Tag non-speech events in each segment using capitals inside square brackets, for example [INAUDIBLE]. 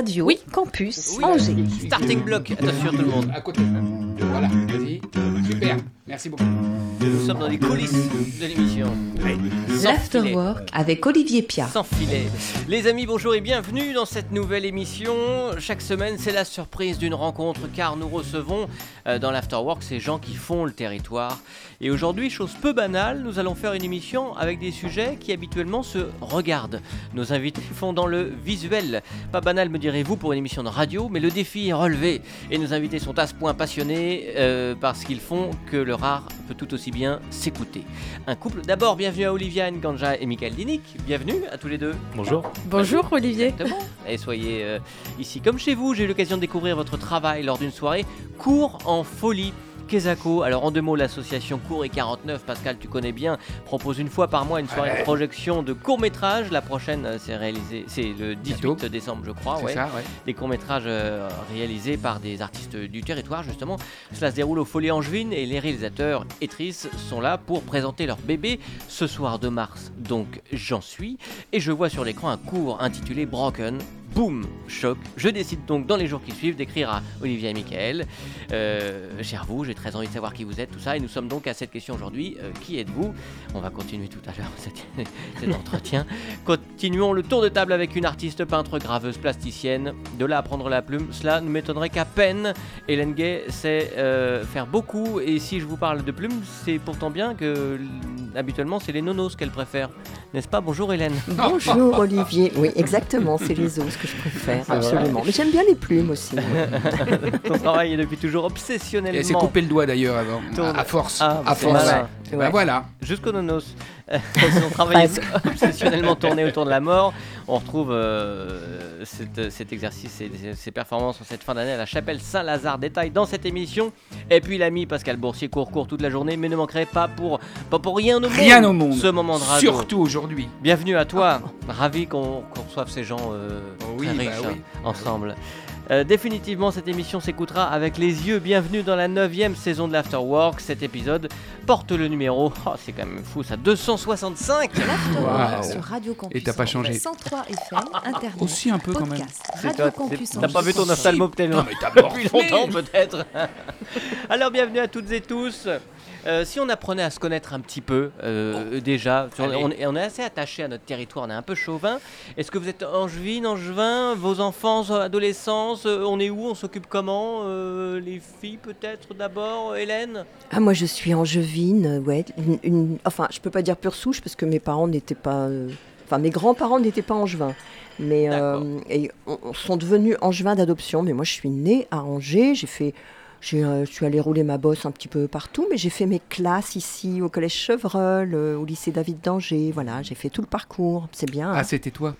Radio Oui. Campus Oui. Angers. Starting block, attention tout le monde. À côté. Voilà, vas-y. Merci beaucoup. Nous sommes dans les coulisses de l'émission. L'Afterwork avec Olivier Pia. Sans filet. Les amis, bonjour et bienvenue dans cette nouvelle émission. Chaque semaine, c'est la surprise d'une rencontre car nous recevons euh, dans l'Afterwork ces gens qui font le territoire. Et aujourd'hui, chose peu banale, nous allons faire une émission avec des sujets qui habituellement se regardent. Nos invités font dans le visuel. Pas banal, me direz-vous, pour une émission de radio, mais le défi est relevé. Et nos invités sont à ce point passionnés euh, par ce qu'ils font que le rare peut tout aussi bien s'écouter. Un couple, d'abord, bienvenue à Olivia Nganja et Michael Dinic. Bienvenue à tous les deux. Bonjour. Bonjour Olivier. Exactement. Et soyez euh, ici comme chez vous. J'ai eu l'occasion de découvrir votre travail lors d'une soirée Cours en folie. Kesako, alors en deux mots, l'association Cours et 49, Pascal, tu connais bien, propose une fois par mois une soirée de projection de courts-métrages. La prochaine, euh, c'est réalisé, c'est le 18 Bientôt. décembre, je crois. Ouais. ça, ouais. Des courts-métrages euh, réalisés par des artistes du territoire, justement. Cela se déroule au Folie Angevine et les réalisateurs et Trice sont là pour présenter leur bébé ce soir de mars. Donc j'en suis et je vois sur l'écran un cours intitulé Broken. Boom, choc. Je décide donc dans les jours qui suivent d'écrire à Olivier et Michael. Euh, cher vous, j'ai très envie de savoir qui vous êtes, tout ça. Et nous sommes donc à cette question aujourd'hui. euh, qui êtes-vous? On va continuer tout à l'heure [LAUGHS] cet, entretien. Continuons le tour de table avec une artiste peintre, graveuse, plasticienne. De là à prendre la plume, cela ne m'étonnerait qu'à peine. Hélène Gay sait euh, faire beaucoup. Et si je vous parle de plume, c'est pourtant bien que habituellement c'est les nonos qu'elle préfère. N'est-ce pas? Bonjour Hélène. Bonjour Olivier. Oui, exactement, c'est les os que je préfère, absolument. Mais j'aime bien les plumes aussi. [LAUGHS] Ton travail est depuis toujours obsessionnellement. Elle s'est coupé le doigt d'ailleurs avant. À force. Ah, à force. Ben Ouais. voilà. jusqu'au nonos. Son travail est obsessionnellement tourné autour de la mort. On retrouve euh, cette- cet exercice et ses performances en cette fin d'année à la chapelle Saint-Lazare. Détail dans cette émission. Et puis l'ami Pascal Boursier court court toute la journée, mais ne manquerait pas pour, pas pour rien au monde. Rien au monde. Ce moment de radio. Surtout aujourd'hui. Bienvenue à toi. Ravi qu'on qu'on reçoive ces gens euh, Oh oui, très bah riches oui. hein, ensemble. Euh, définitivement, cette émission s'écoutera avec les yeux. Bienvenue dans la 9 saison de l'Afterwork. Cet épisode porte le numéro, [LAUGHS] oh, c'est quand même fou ça, 265 L'Afterwork Waouh. sur Radio Campus. Et t'as pas changé. 103 FM, [LAUGHS] Internet. Aussi un peu quand même. podcast. Radio toi, Campus T'as pas vu ton mais t'as [LAUGHS] depuis longtemps peut-être. Alors bienvenue à toutes et tous. Euh, si on apprenait à se connaître un petit peu euh, déjà, on, on est, on est assez attaché à notre territoire, on est un peu chauvin. Est-ce que vous êtes angevine, angevin, vos enfants, adolescence, euh, on est où, on s'occupe comment Euh, Les filles peut-être d'abord, Hélène? Ah, moi je suis angevine, ouais. Une, une- enfin, je peux pas dire pure souche parce que mes parents n'étaient pas. euh, Enfin, mes grands-parents n'étaient pas angevins. Mais euh, et on, on sont devenus angevins d'adoption. Mais moi je suis née à Angers. J'ai fait. Euh, je suis allée rouler ma bosse un petit peu partout, mais j'ai fait mes classes ici au collège Chevreul, au lycée David d'Angers. Voilà, j'ai fait tout le parcours. C'est bien. Ah, hein. c'était toi?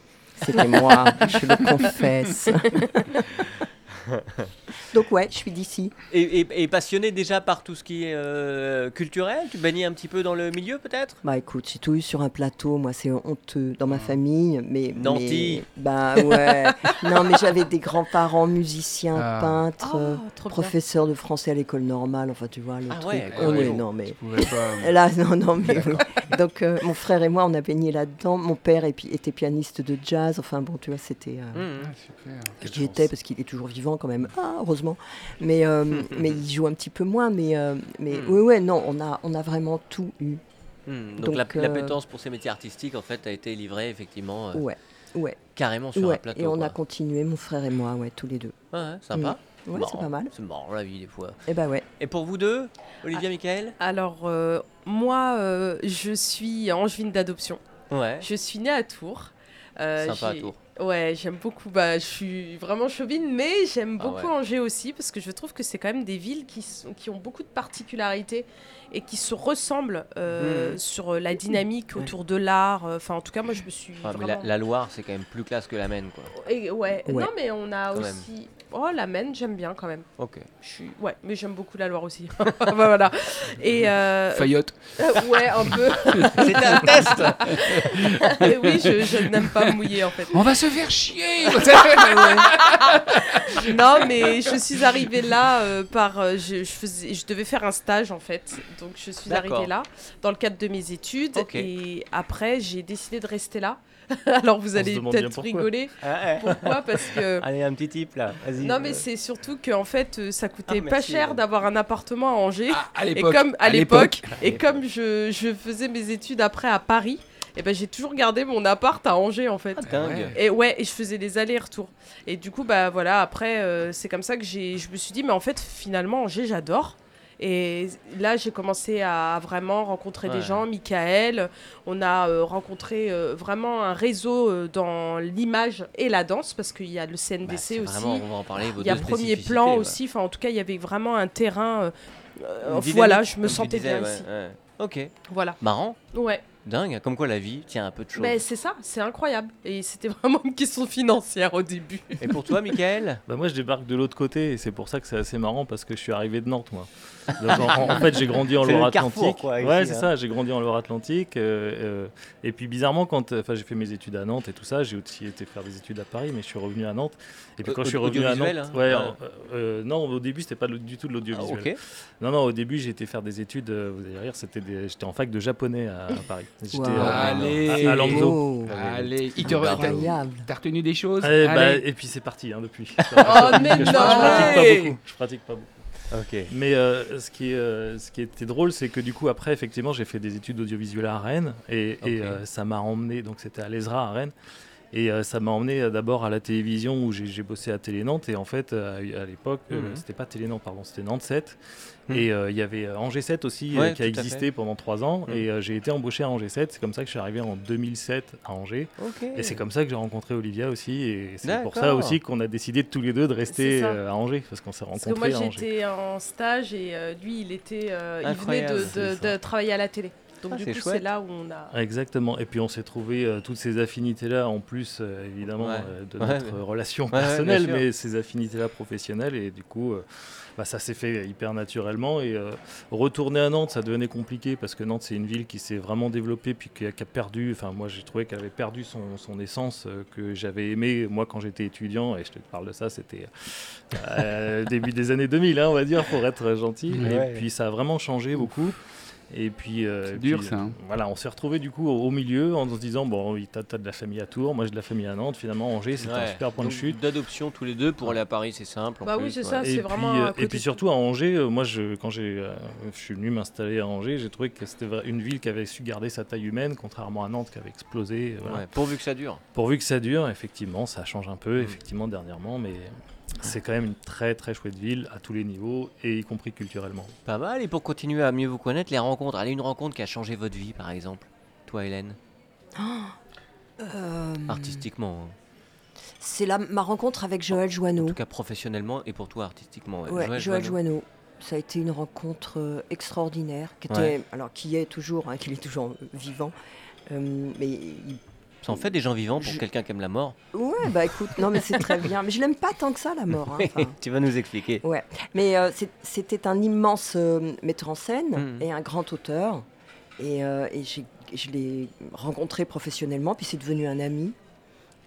C'était moi, je le confesse. [LAUGHS] [LAUGHS] Donc ouais, je suis d'ici. et, et- et passionné déjà par tout ce qui est euh, culturel Tu baignes un petit peu dans le milieu peut-être? Bah écoute, j'ai tout eu sur un plateau, moi c'est honteux dans ma famille, mais... Nantis. mais- Bah ouais, [LAUGHS] non mais j'avais des grands-parents musiciens, Ah. peintres, euh, Oh, bien. professeurs de français à l'école normale, enfin tu vois le Ah truc. ouais, Oh, ouais. oui, non mais... Je pouvais pas. [LAUGHS] Là, non, non, mais. Donc, euh, mon frère et moi, on a baigné là-dedans. Mon père était pianiste de jazz. Enfin, bon, tu vois, c'était. euh, Mmh. Ah, super. J'y étais parce qu'il est toujours vivant quand même, ah, heureusement. Mais, euh, [LAUGHS] mais il joue un petit peu moins. Mais, euh, mais Mm. oui, ouais, non, on a, on a vraiment tout eu. Hmm, donc Donc, la- l'appétence pour ces métiers artistiques en fait a été livrée effectivement Ouais, ouais, carrément sur un ouais. plateau. Et on quoi. a continué, mon frère et moi, ouais, tous les deux. Ouais, ouais, sympa. Ouais, c'est pas mal. C'est marrant la vie des fois. Et bah ouais. Et pour vous deux, Olivia, Ah. Michael Alors, euh, moi, euh, je suis angevine d'adoption. Ouais. Je suis née à Tours. Euh, Sympa à Tours. Ouais, j'aime beaucoup. Bah, je suis vraiment chauvine, mais j'aime Ah beaucoup ouais. Angers aussi parce que je trouve que c'est quand même des villes qui, sont- qui ont beaucoup de particularités et qui se ressemblent euh, Mhm. sur la dynamique autour de l'art. Enfin, en tout cas, moi, je me suis. Ah, mais la, la Loire, c'est quand même plus classe que la Maine, quoi. Et ouais. Ouais. Non, mais on a Quand aussi. Oh, la Maine, j'aime bien quand même. Ok. Je suis. Ouais, mais j'aime beaucoup la Loire aussi. [LAUGHS] Voilà. Et euh, Fayotte. euh, ouais, un peu. [LAUGHS] C'était un test [LAUGHS] Et oui, je, je n'aime pas mouiller en fait. On va se faire chier non, mais je suis arrivée là euh, par. euh, je, je faisais, je devais faire un stage en fait. Donc je suis arrivée là dans le cadre de mes études. Et après, j'ai décidé de rester là. [LAUGHS] Alors vous allez peut-être pourquoi. rigoler. [LAUGHS] Pourquoi? Parce que. [LAUGHS] Allez, un petit tip là, vas-y. Non, mais c'est surtout que en fait, euh, ça coûtait Ah, pas cher d'avoir un appartement à Angers. Ah, à et l'époque. comme à à l'époque, et comme je, je faisais mes études après à Paris, et ben j'ai toujours gardé mon appart à Angers en fait. Dingue. Et ouais, et je faisais des allers-retours. Et du coup, bah voilà, après, euh, c'est comme ça que j'ai, je me suis dit, mais en fait, finalement, Angers, j'adore. Et là, j'ai commencé à vraiment rencontrer Ouais. des gens, Michael. On a euh, rencontré euh, vraiment un réseau euh, dans l'image et la danse, parce qu'il y a le Bah, CNDC c'est aussi. Vraiment, on va en parler. Il y a premier plan ouais. aussi. Enfin, en tout cas, il y avait vraiment un terrain. euh, euh, voilà, je me sentais disais, bien ouais, ici. ouais. Ok, Voilà. marrant, Ouais. dingue. Comme quoi la vie tient un peu de choses. Mais c'est ça, c'est incroyable. Et c'était [LAUGHS] vraiment une question financière au début. Et pour toi, Michael? [LAUGHS] Bah moi je débarque de l'autre côté et c'est pour ça que c'est assez marrant parce que je suis arrivé de Nantes moi. Donc, en, en fait j'ai grandi en Loire-Atlantique. ouais c'est hein. ça, j'ai grandi en Loire-Atlantique. euh, euh, et puis bizarrement quand enfin j'ai fait mes études à Nantes et tout ça, j'ai aussi été faire des études à Paris mais je suis revenu à Nantes. Et puis quand je suis revenu à Nantes, hein ouais, euh, non au début c'était pas du tout de Ah, l'audiovisuel. Ok. Non non au début j'ai été faire des études, euh, vous allez rire, c'était des- j'étais en fac de japonais à, à Paris. J'étais Wow. euh, Allez. à, à Allez, il te t'as- incroyable. T'as retenu des choses Eh bah, Allez. et puis c'est parti hein, depuis. Oh, mais je, non pratique pas Ouais. beaucoup. Je pratique pas beaucoup. Ok. Mais euh, ce, qui euh, ce qui était drôle, c'est que du coup, après, effectivement, j'ai fait des études audiovisuelles à Rennes et, euh, ça m'a emmené, donc c'était à l'ESRA à Rennes, et ça m'a emmené d'abord à la télévision où j'ai bossé à Télé Nantes et en fait, à l'époque, euh, Mhm. c'était pas Télé Nantes, pardon, c'était Nantes 7. Mhm. Et euh, il y avait euh, Angers 7 aussi euh, Ouais, qui a existé pendant trois ans Mhm. et euh, j'ai été embauché à Angers 7. C'est comme ça que je suis arrivé en 2007 à Angers et c'est comme ça que j'ai rencontré Olivia aussi et c'est pour ça aussi qu'on a décidé tous les deux de rester euh, à Angers parce qu'on s'est Parce que rencontrés moi à Angers. j'étais en stage et euh, lui il était, euh, il venait de, travailler à la télé. Donc Ah, du c'est coup c'est là où on a. Exactement. Et puis on s'est trouvé euh, toutes ces affinités-là, en plus euh, évidemment Ouais. euh, de Ouais, notre mais- relation personnelle, mais ces affinités-là professionnelles. Et du coup, euh, bah, ça s'est fait hyper naturellement. Et euh, retourner à Nantes, ça devenait compliqué parce que Nantes, c'est une ville qui s'est vraiment développée, puis qui a, qui a perdu. Enfin, moi, j'ai trouvé qu'elle avait perdu son, son essence euh, que j'avais aimé moi quand j'étais étudiant. Et je te parle de ça, c'était euh, [LAUGHS] début des années 2000, hein, on va dire, pour être gentil. Ouais. Et puis ça a vraiment changé beaucoup. Et puis, euh, C'est et dur, puis, ça, hein. Voilà, on s'est retrouvé du coup au, au milieu en se disant bon, oui, t'as t'as de la famille à Tours, moi j'ai de la famille à Nantes. Finalement, Angers, c'était un super point de chute. D'adoption tous les deux pour aller à Paris, c'est simple. en Bah oui, plus, c'est ouais. ça. Et c'est puis, vraiment euh, à et puis surtout à Angers, euh, moi je, quand j'ai, euh, je suis venu m'installer à Angers, j'ai trouvé que c'était une ville qui avait su garder sa taille humaine, contrairement à Nantes qui avait explosé. voilà. Ouais, pourvu que ça dure. Pourvu que ça dure, effectivement, ça change un peu, Mm. effectivement, dernièrement, mais c'est quand même une très très chouette ville à tous les niveaux, et y compris culturellement. Pas mal. Et pour continuer à mieux vous connaître, les rencontres. Allez, une rencontre qui a changé votre vie, par exemple. Toi, Hélène, Euh, artistiquement. hein. C'est ma rencontre avec Joël En Joanneau. tout cas, professionnellement et pour toi, artistiquement. Ouais, Ouais, Joël Joël Joanneau. Joanneau. Ça a été une rencontre euh, extraordinaire, qui était, Ouais. alors qui est toujours, hein, qui est toujours euh, vivant. Euh, mais il- Ça en fait des gens vivants pour Je- quelqu'un qui aime la mort. ouais, bah écoute, non mais c'est très [LAUGHS] bien. Mais je l'aime pas tant que ça la mort. hein, tu vas nous expliquer. Ouais, mais euh, c'était un immense euh, metteur en scène Mhm. et un grand auteur. Et, euh, et je l'ai rencontré professionnellement, puis c'est devenu un ami.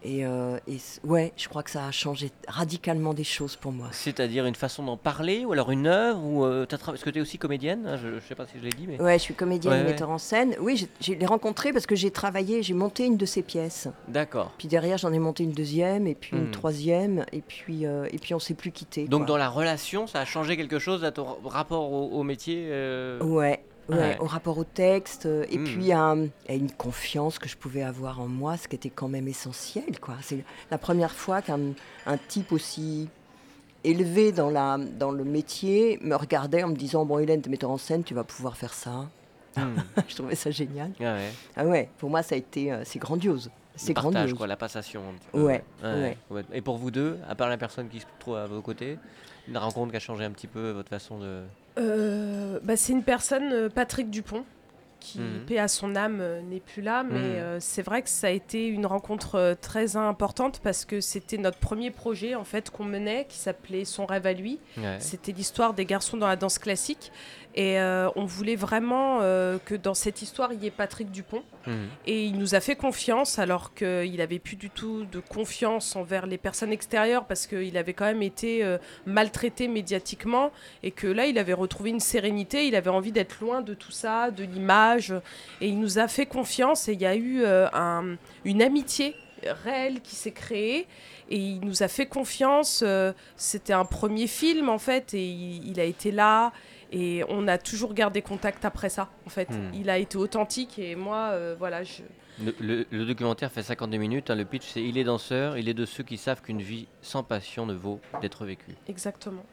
Et, euh, et ouais, je crois que ça a changé radicalement des choses pour moi. C'est-à-dire une façon d'en parler ou alors une œuvre ou euh, Parce que tu es aussi comédienne, hein, je, je sais pas si je l'ai dit, mais. Ouais, je suis comédienne et ouais. metteur en scène. Oui, j'ai- je l'ai rencontré parce que j'ai travaillé, j'ai monté une de ses pièces. D'accord. Puis derrière, j'en ai monté une deuxième, et puis une troisième, et puis, euh, et puis on s'est plus quitté. Donc dans la relation, ça a changé quelque chose à ton ra- rapport au, au métier euh, Ouais, ouais, Ouais. au rapport au texte, euh, et Mm. puis à, à une confiance que je pouvais avoir en moi, ce qui était quand même essentiel. quoi. C'est la première fois qu'un un type aussi élevé dans, la, dans le métier me regardait en me disant Bon, Hélène, t'es metteur en scène, tu vas pouvoir faire ça. hmm. [LAUGHS] je trouvais ça génial. Ah ouais. Ah ouais, pour moi, ça a été. euh, c'est grandiose. C'est partage, grandiose. quoi, la passation. Ouais, ouais. Et pour vous deux, à part la personne qui se trouve à vos côtés, une rencontre qui a changé un petit peu votre façon de. Euh, bah, c'est une personne, euh, Patrick Dupont, qui, Mhm. paix à son âme, euh, n'est plus là. Mais Mhm. euh, c'est vrai que ça a été une rencontre euh, très importante parce que c'était notre premier projet en fait qu'on menait, qui s'appelait Son rêve à lui. Ouais. C'était l'histoire des garçons dans la danse classique. Et euh, on voulait vraiment euh, que dans cette histoire, il y ait Patrick Dupont. Mhm. Et il nous a fait confiance alors qu'il n'avait plus du tout de confiance envers les personnes extérieures parce qu'il avait quand même été euh, maltraité médiatiquement et que là, il avait retrouvé une sérénité. Il avait envie d'être loin de tout ça, de l'image. Et il nous a fait confiance et il y a eu un- une amitié réelle qui s'est créée. Et il nous a fait confiance. C'était un premier film en fait et il, il a été là. Et on a toujours gardé contact après ça, en fait. Hmm. Il a été authentique et moi, euh, voilà, je... Le, le- le documentaire fait 52 minutes. hein, le pitch, c'est il est danseur, il est de ceux qui savent qu'une vie sans passion ne vaut d'être vécue. exactement.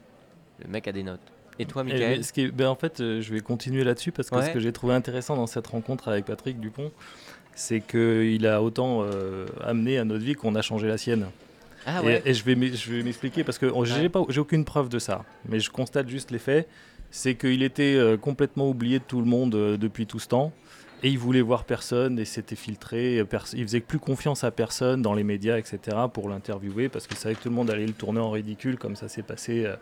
Le mec a des notes. Et toi, Et Michael ce qui est- ben, en fait, euh, je vais continuer là-dessus parce que Ouais. ce que j'ai trouvé intéressant dans cette rencontre avec Patrick Dupont, c'est qu'il a autant euh, amené à notre vie qu'on a changé la sienne. Ah Et- ouais et, je vais m'e- je vais m'expliquer parce que oh, j'ai Ouais. pas, j'ai aucune preuve de ça, mais je constate juste les faits. C'est qu'il était euh, complètement oublié de tout le monde euh, depuis tout ce temps. Et il voulait voir personne et c'était filtré. Il faisait plus confiance à personne dans les médias, etc. pour l'interviewer parce qu'il savait que tout le monde allait le tourner en ridicule, comme ça s'est passé euh,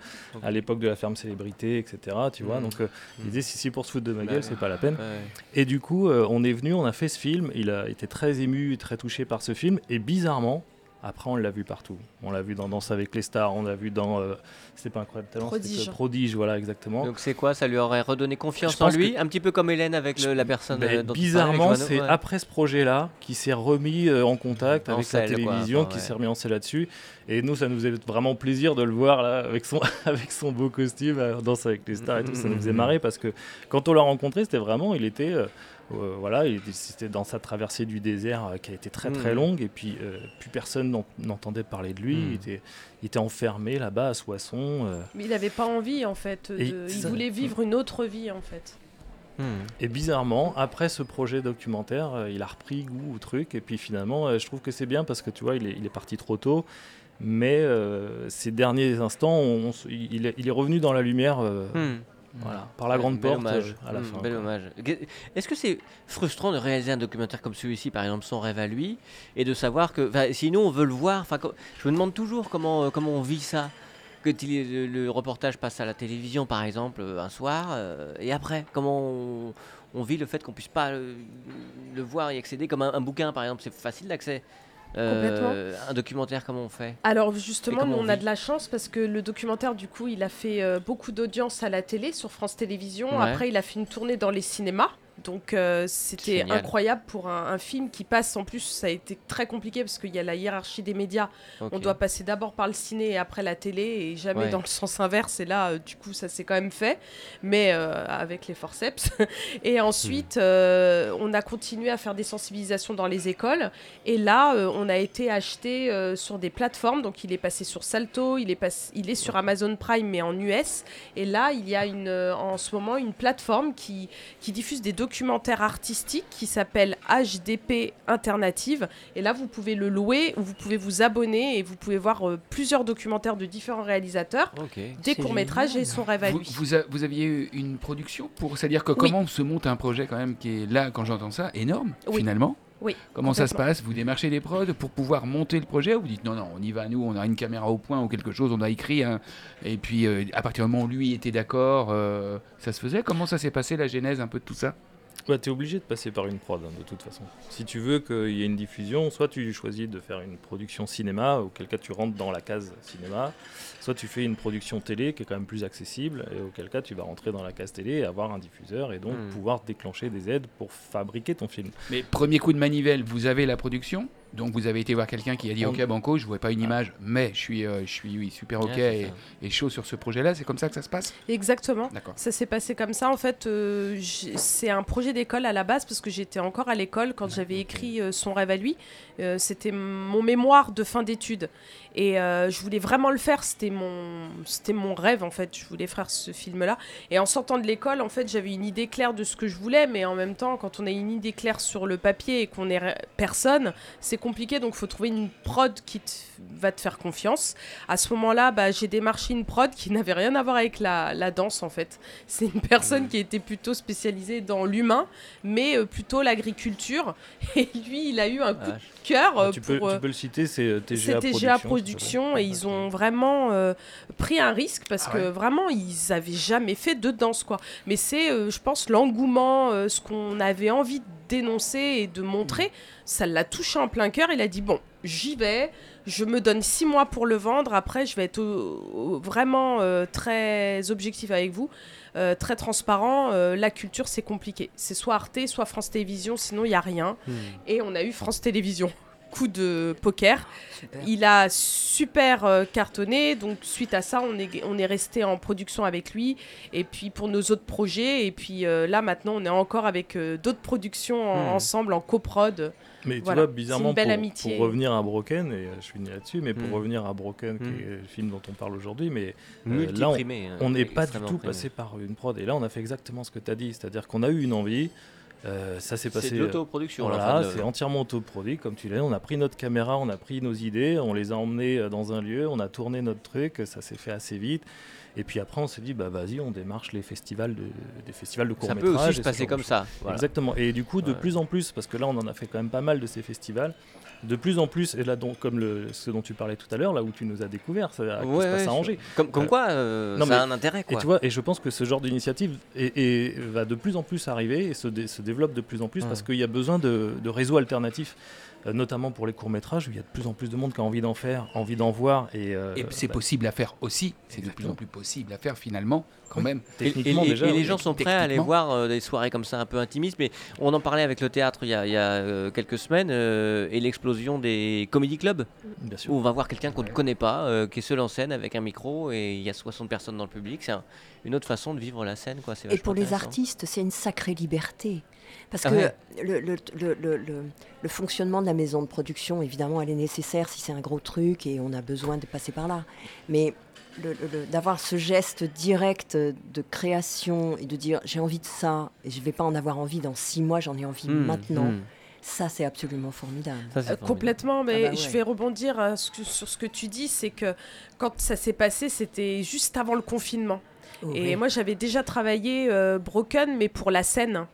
à l'époque de la ferme célébrité, etc. Tu vois, Mhm. donc il disait si c'est pour se foutre de ma Bah gueule, c'est pas la peine. Ouais. Et du coup, on est venu, on a fait ce film. Il a été très ému, très touché par ce film. Et bizarrement, après, on l'a vu partout. On l'a vu dans Danse avec les stars, on l'a vu dans. euh, c'était pas incroyable talent, Prodige. Prodige, voilà, exactement. Donc c'est quoi? Ça lui aurait redonné confiance Je en lui Un petit peu comme Hélène avec le- la personne Ben, euh, dont bizarrement, c'est ouais. après ce projet-là qu'il s'est remis euh, en contact En avec selle, la quoi, télévision, enfin, qui ouais. s'est remis en selle là-dessus. Et nous, ça nous faisait vraiment plaisir de le voir là, avec son, [LAUGHS] avec son beau costume, à Danse avec les stars et tout. Ça nous faisait marrer parce que quand on l'a rencontré, c'était vraiment, il était. euh, euh, voilà, il était- c'était dans sa traversée du désert euh, qui a été très très Mhm. longue et puis euh, plus personne n'en- n'entendait parler de lui. Mhm. Il, était, il était enfermé là-bas à Soissons. euh, Mais il n'avait pas envie, en fait. De- Il ça- voulait vivre une autre vie, en fait. Hmm. Et bizarrement, après ce projet documentaire, euh, il a repris goût au truc. Et puis finalement, euh, je trouve que c'est bien parce que tu vois, il est, il est parti trop tôt. Mais euh, ces derniers instants, on il, est, il est revenu dans la lumière. Voilà, par la grande porte hommage. euh, à la Hmm, fin. bel quoi. hommage. Est-ce que c'est frustrant de réaliser un documentaire comme celui-ci, par exemple, son rêve à lui, et de savoir que, sinon on veut le voir. Enfin, je me demande toujours comment euh, comment on vit ça. Que le, le reportage passe à la télévision, par exemple, euh, un soir, euh, et après, comment on, on vit le fait qu'on puisse pas le voir y accéder, comme un, un bouquin, par exemple, c'est facile d'accès. Euh, un documentaire, comment on fait? Alors justement, nous on on a de la chance parce que le documentaire, du coup, il a fait euh, beaucoup d'audience à la télé, sur France Télévisions. Ouais. Après, il a fait une tournée dans les cinémas. Donc euh, c'était incroyable pour un, un film qui passe. En plus, ça a été très compliqué parce qu'il y a la hiérarchie des médias. On doit passer d'abord par le ciné et après la télé et jamais Ouais. dans le sens inverse. Et là, euh, du coup, ça s'est quand même fait, mais euh, avec les forceps. [LAUGHS] et ensuite, Hmm. on a continué à faire des sensibilisations dans les écoles. Et là, on a été acheté sur des plateformes. Donc, il est passé sur Salto, il est, pass- il est sur Amazon Prime, mais en US. Et là, il y a une, en ce moment une plateforme qui, qui diffuse des documentaires artistiques qui s'appelle HDP Alternative. Et là, vous pouvez le louer ou vous pouvez vous abonner et vous pouvez voir euh, plusieurs documentaires de différents réalisateurs, des courts-métrages et son rêve à Vous, lui. vous, a- vous aviez eu une production pour, c'est-à-dire que comment se monte un projet quand même qui est là, quand j'entends ça, énorme Oui. finalement? Oui, Comment ça se passe? Vous démarchez des prods pour pouvoir monter le projet ou vous dites non, non, on y va, nous, on a une caméra au point ou quelque chose, on a écrit, et puis euh, à partir du moment où lui était d'accord, euh, ça se faisait? Comment ça s'est passé la genèse un peu de tout ça? Ouais, t'es obligé de passer par une prod hein, de toute façon. Si tu veux qu'il y ait une diffusion, soit tu choisis de faire une production cinéma, auquel cas tu rentres dans la case cinéma, soit tu fais une production télé qui est quand même plus accessible, et auquel cas tu vas rentrer dans la case télé et avoir un diffuseur et donc Hmm. pouvoir déclencher des aides pour fabriquer ton film. Mais premier coup de manivelle, vous avez la production? Donc vous avez été voir quelqu'un qui a dit ok banco je vois pas une image mais je suis euh, je suis oui, super ok et, chaud sur ce projet là c'est comme ça que ça se passe? Exactement. d'accord. Ça s'est passé comme ça. En fait, euh, c'est un projet d'école à la base parce que j'étais encore à l'école quand j'avais écrit euh, son rêve à lui. Euh, c'était mon mémoire de fin d'études. Et euh, je voulais vraiment le faire. C'était mon, c'était mon rêve en fait. Je voulais faire ce film-là. Et en sortant de l'école, en fait, j'avais une idée claire de ce que je voulais. Mais en même temps, quand on a une idée claire sur le papier et qu'on est personne, c'est compliqué, donc il faut trouver une prod qui te- va te faire confiance. À ce moment-là, bah, j'ai démarché une prod qui n'avait rien à voir avec la, la danse en fait. C'est une personne qui était plutôt spécialisée dans l'humain, mais euh, plutôt l'agriculture. Et lui, il a eu un coup de cœur Ah, euh, tu, pour. peux, euh, tu peux le citer, c'est euh, TGA. TGA c'est Production ça et ils ont vraiment euh, pris un risque parce Ah que ouais. vraiment ils avaient jamais fait de danse quoi. Mais c'est, euh, je pense, l'engouement, euh, ce qu'on avait envie de dénoncer et de montrer, ça l'a touché en plein cœur. Il a dit bon, j'y vais, je me donne six mois pour le vendre. Après, je vais être au- au- vraiment euh, très objectif avec vous. Euh, très transparent, euh, la culture c'est compliqué. C'est soit Arte, soit France Télévisions, sinon il n'y a rien. Hmm. Et on a eu France Télévisions. Coup de poker. Super. Il a super euh, cartonné, donc suite à ça, on est, on est resté en production avec lui, et puis pour nos autres projets, et puis euh, là maintenant, on est encore avec euh, d'autres productions en- Hmm. ensemble, en coprod. Mais tu Voilà, vois, c'est bizarrement, une belle pour, amitié. pour revenir à Broken, et je finis là-dessus, mais pour Mm. revenir à Broken, qui Mm. est le film dont on parle aujourd'hui, mais Euh, Multiprimé. on euh, n'est pas du tout primé. passé par une prod. Et là, on a fait exactement ce que tu as dit, c'est-à-dire qu'on a eu une envie, euh, ça s'est passé. C'est de l'autoproduction. Voilà, de- c'est entièrement autoproduit, comme tu l'as dit. On a pris notre caméra, on a pris nos idées, on les a emmenées euh, dans un lieu, on a tourné notre truc, ça s'est fait assez vite. Et puis après, on s'est dit, bah vas-y, on démarche les festivals de, des festivals de court Ça métrage. peut aussi se passer comme ça. voilà. Exactement. Et du coup, de Ouais. plus en plus, parce que là, on en a fait quand même pas mal de ces festivals, de plus en plus, et là, donc, comme le, ce dont tu parlais tout à l'heure, là où tu nous as découvert, ça Ouais, se passe ouais, à Angers. Comme, comme Euh, quoi, euh, non, ça mais- a un intérêt. Et tu vois, et je pense que ce genre d'initiative va de plus en plus arriver et se, dé- se développe de plus en plus Mm. parce qu'il y a besoin de, de réseaux alternatifs, notamment pour les courts métrages où il y a de plus en plus de monde qui a envie d'en faire, envie d'en voir et, euh, Et c'est bah, possible à faire aussi. C'est de plus en plus possible à faire finalement, quand Oui. même. Et- techniquement et- déjà. et les gens sont prêts à aller voir euh, des soirées comme ça un peu intimistes, mais on en parlait avec le théâtre il y a, il y a, euh, quelques semaines euh, et l'explosion des comedy clubs bien sûr. où on va voir quelqu'un qu'on ne connaît pas, euh, qui est seul en scène avec un micro et il y a 60 personnes dans le public. C'est un- une autre façon de vivre la scène. Quoi. Et pour les artistes, c'est une sacrée liberté. Parce Ah que ouais. le, le- le- le- le- le fonctionnement de la maison de production, évidemment, elle est nécessaire si c'est un gros truc et on a besoin de passer par là. Mais le- le- le- d'avoir ce geste direct de création et de dire j'ai envie de ça et je vais pas en avoir envie dans six mois, j'en ai envie Hmm, maintenant, hmm. ça c'est absolument formidable. Ça, c'est Euh, formidable. complètement, mais Ah bah je vais rebondir euh, ce que- sur ce que tu dis, c'est que quand ça s'est passé, c'était juste avant le confinement. Oh, Et oui. moi, j'avais déjà travaillé euh, Broken, mais pour la scène.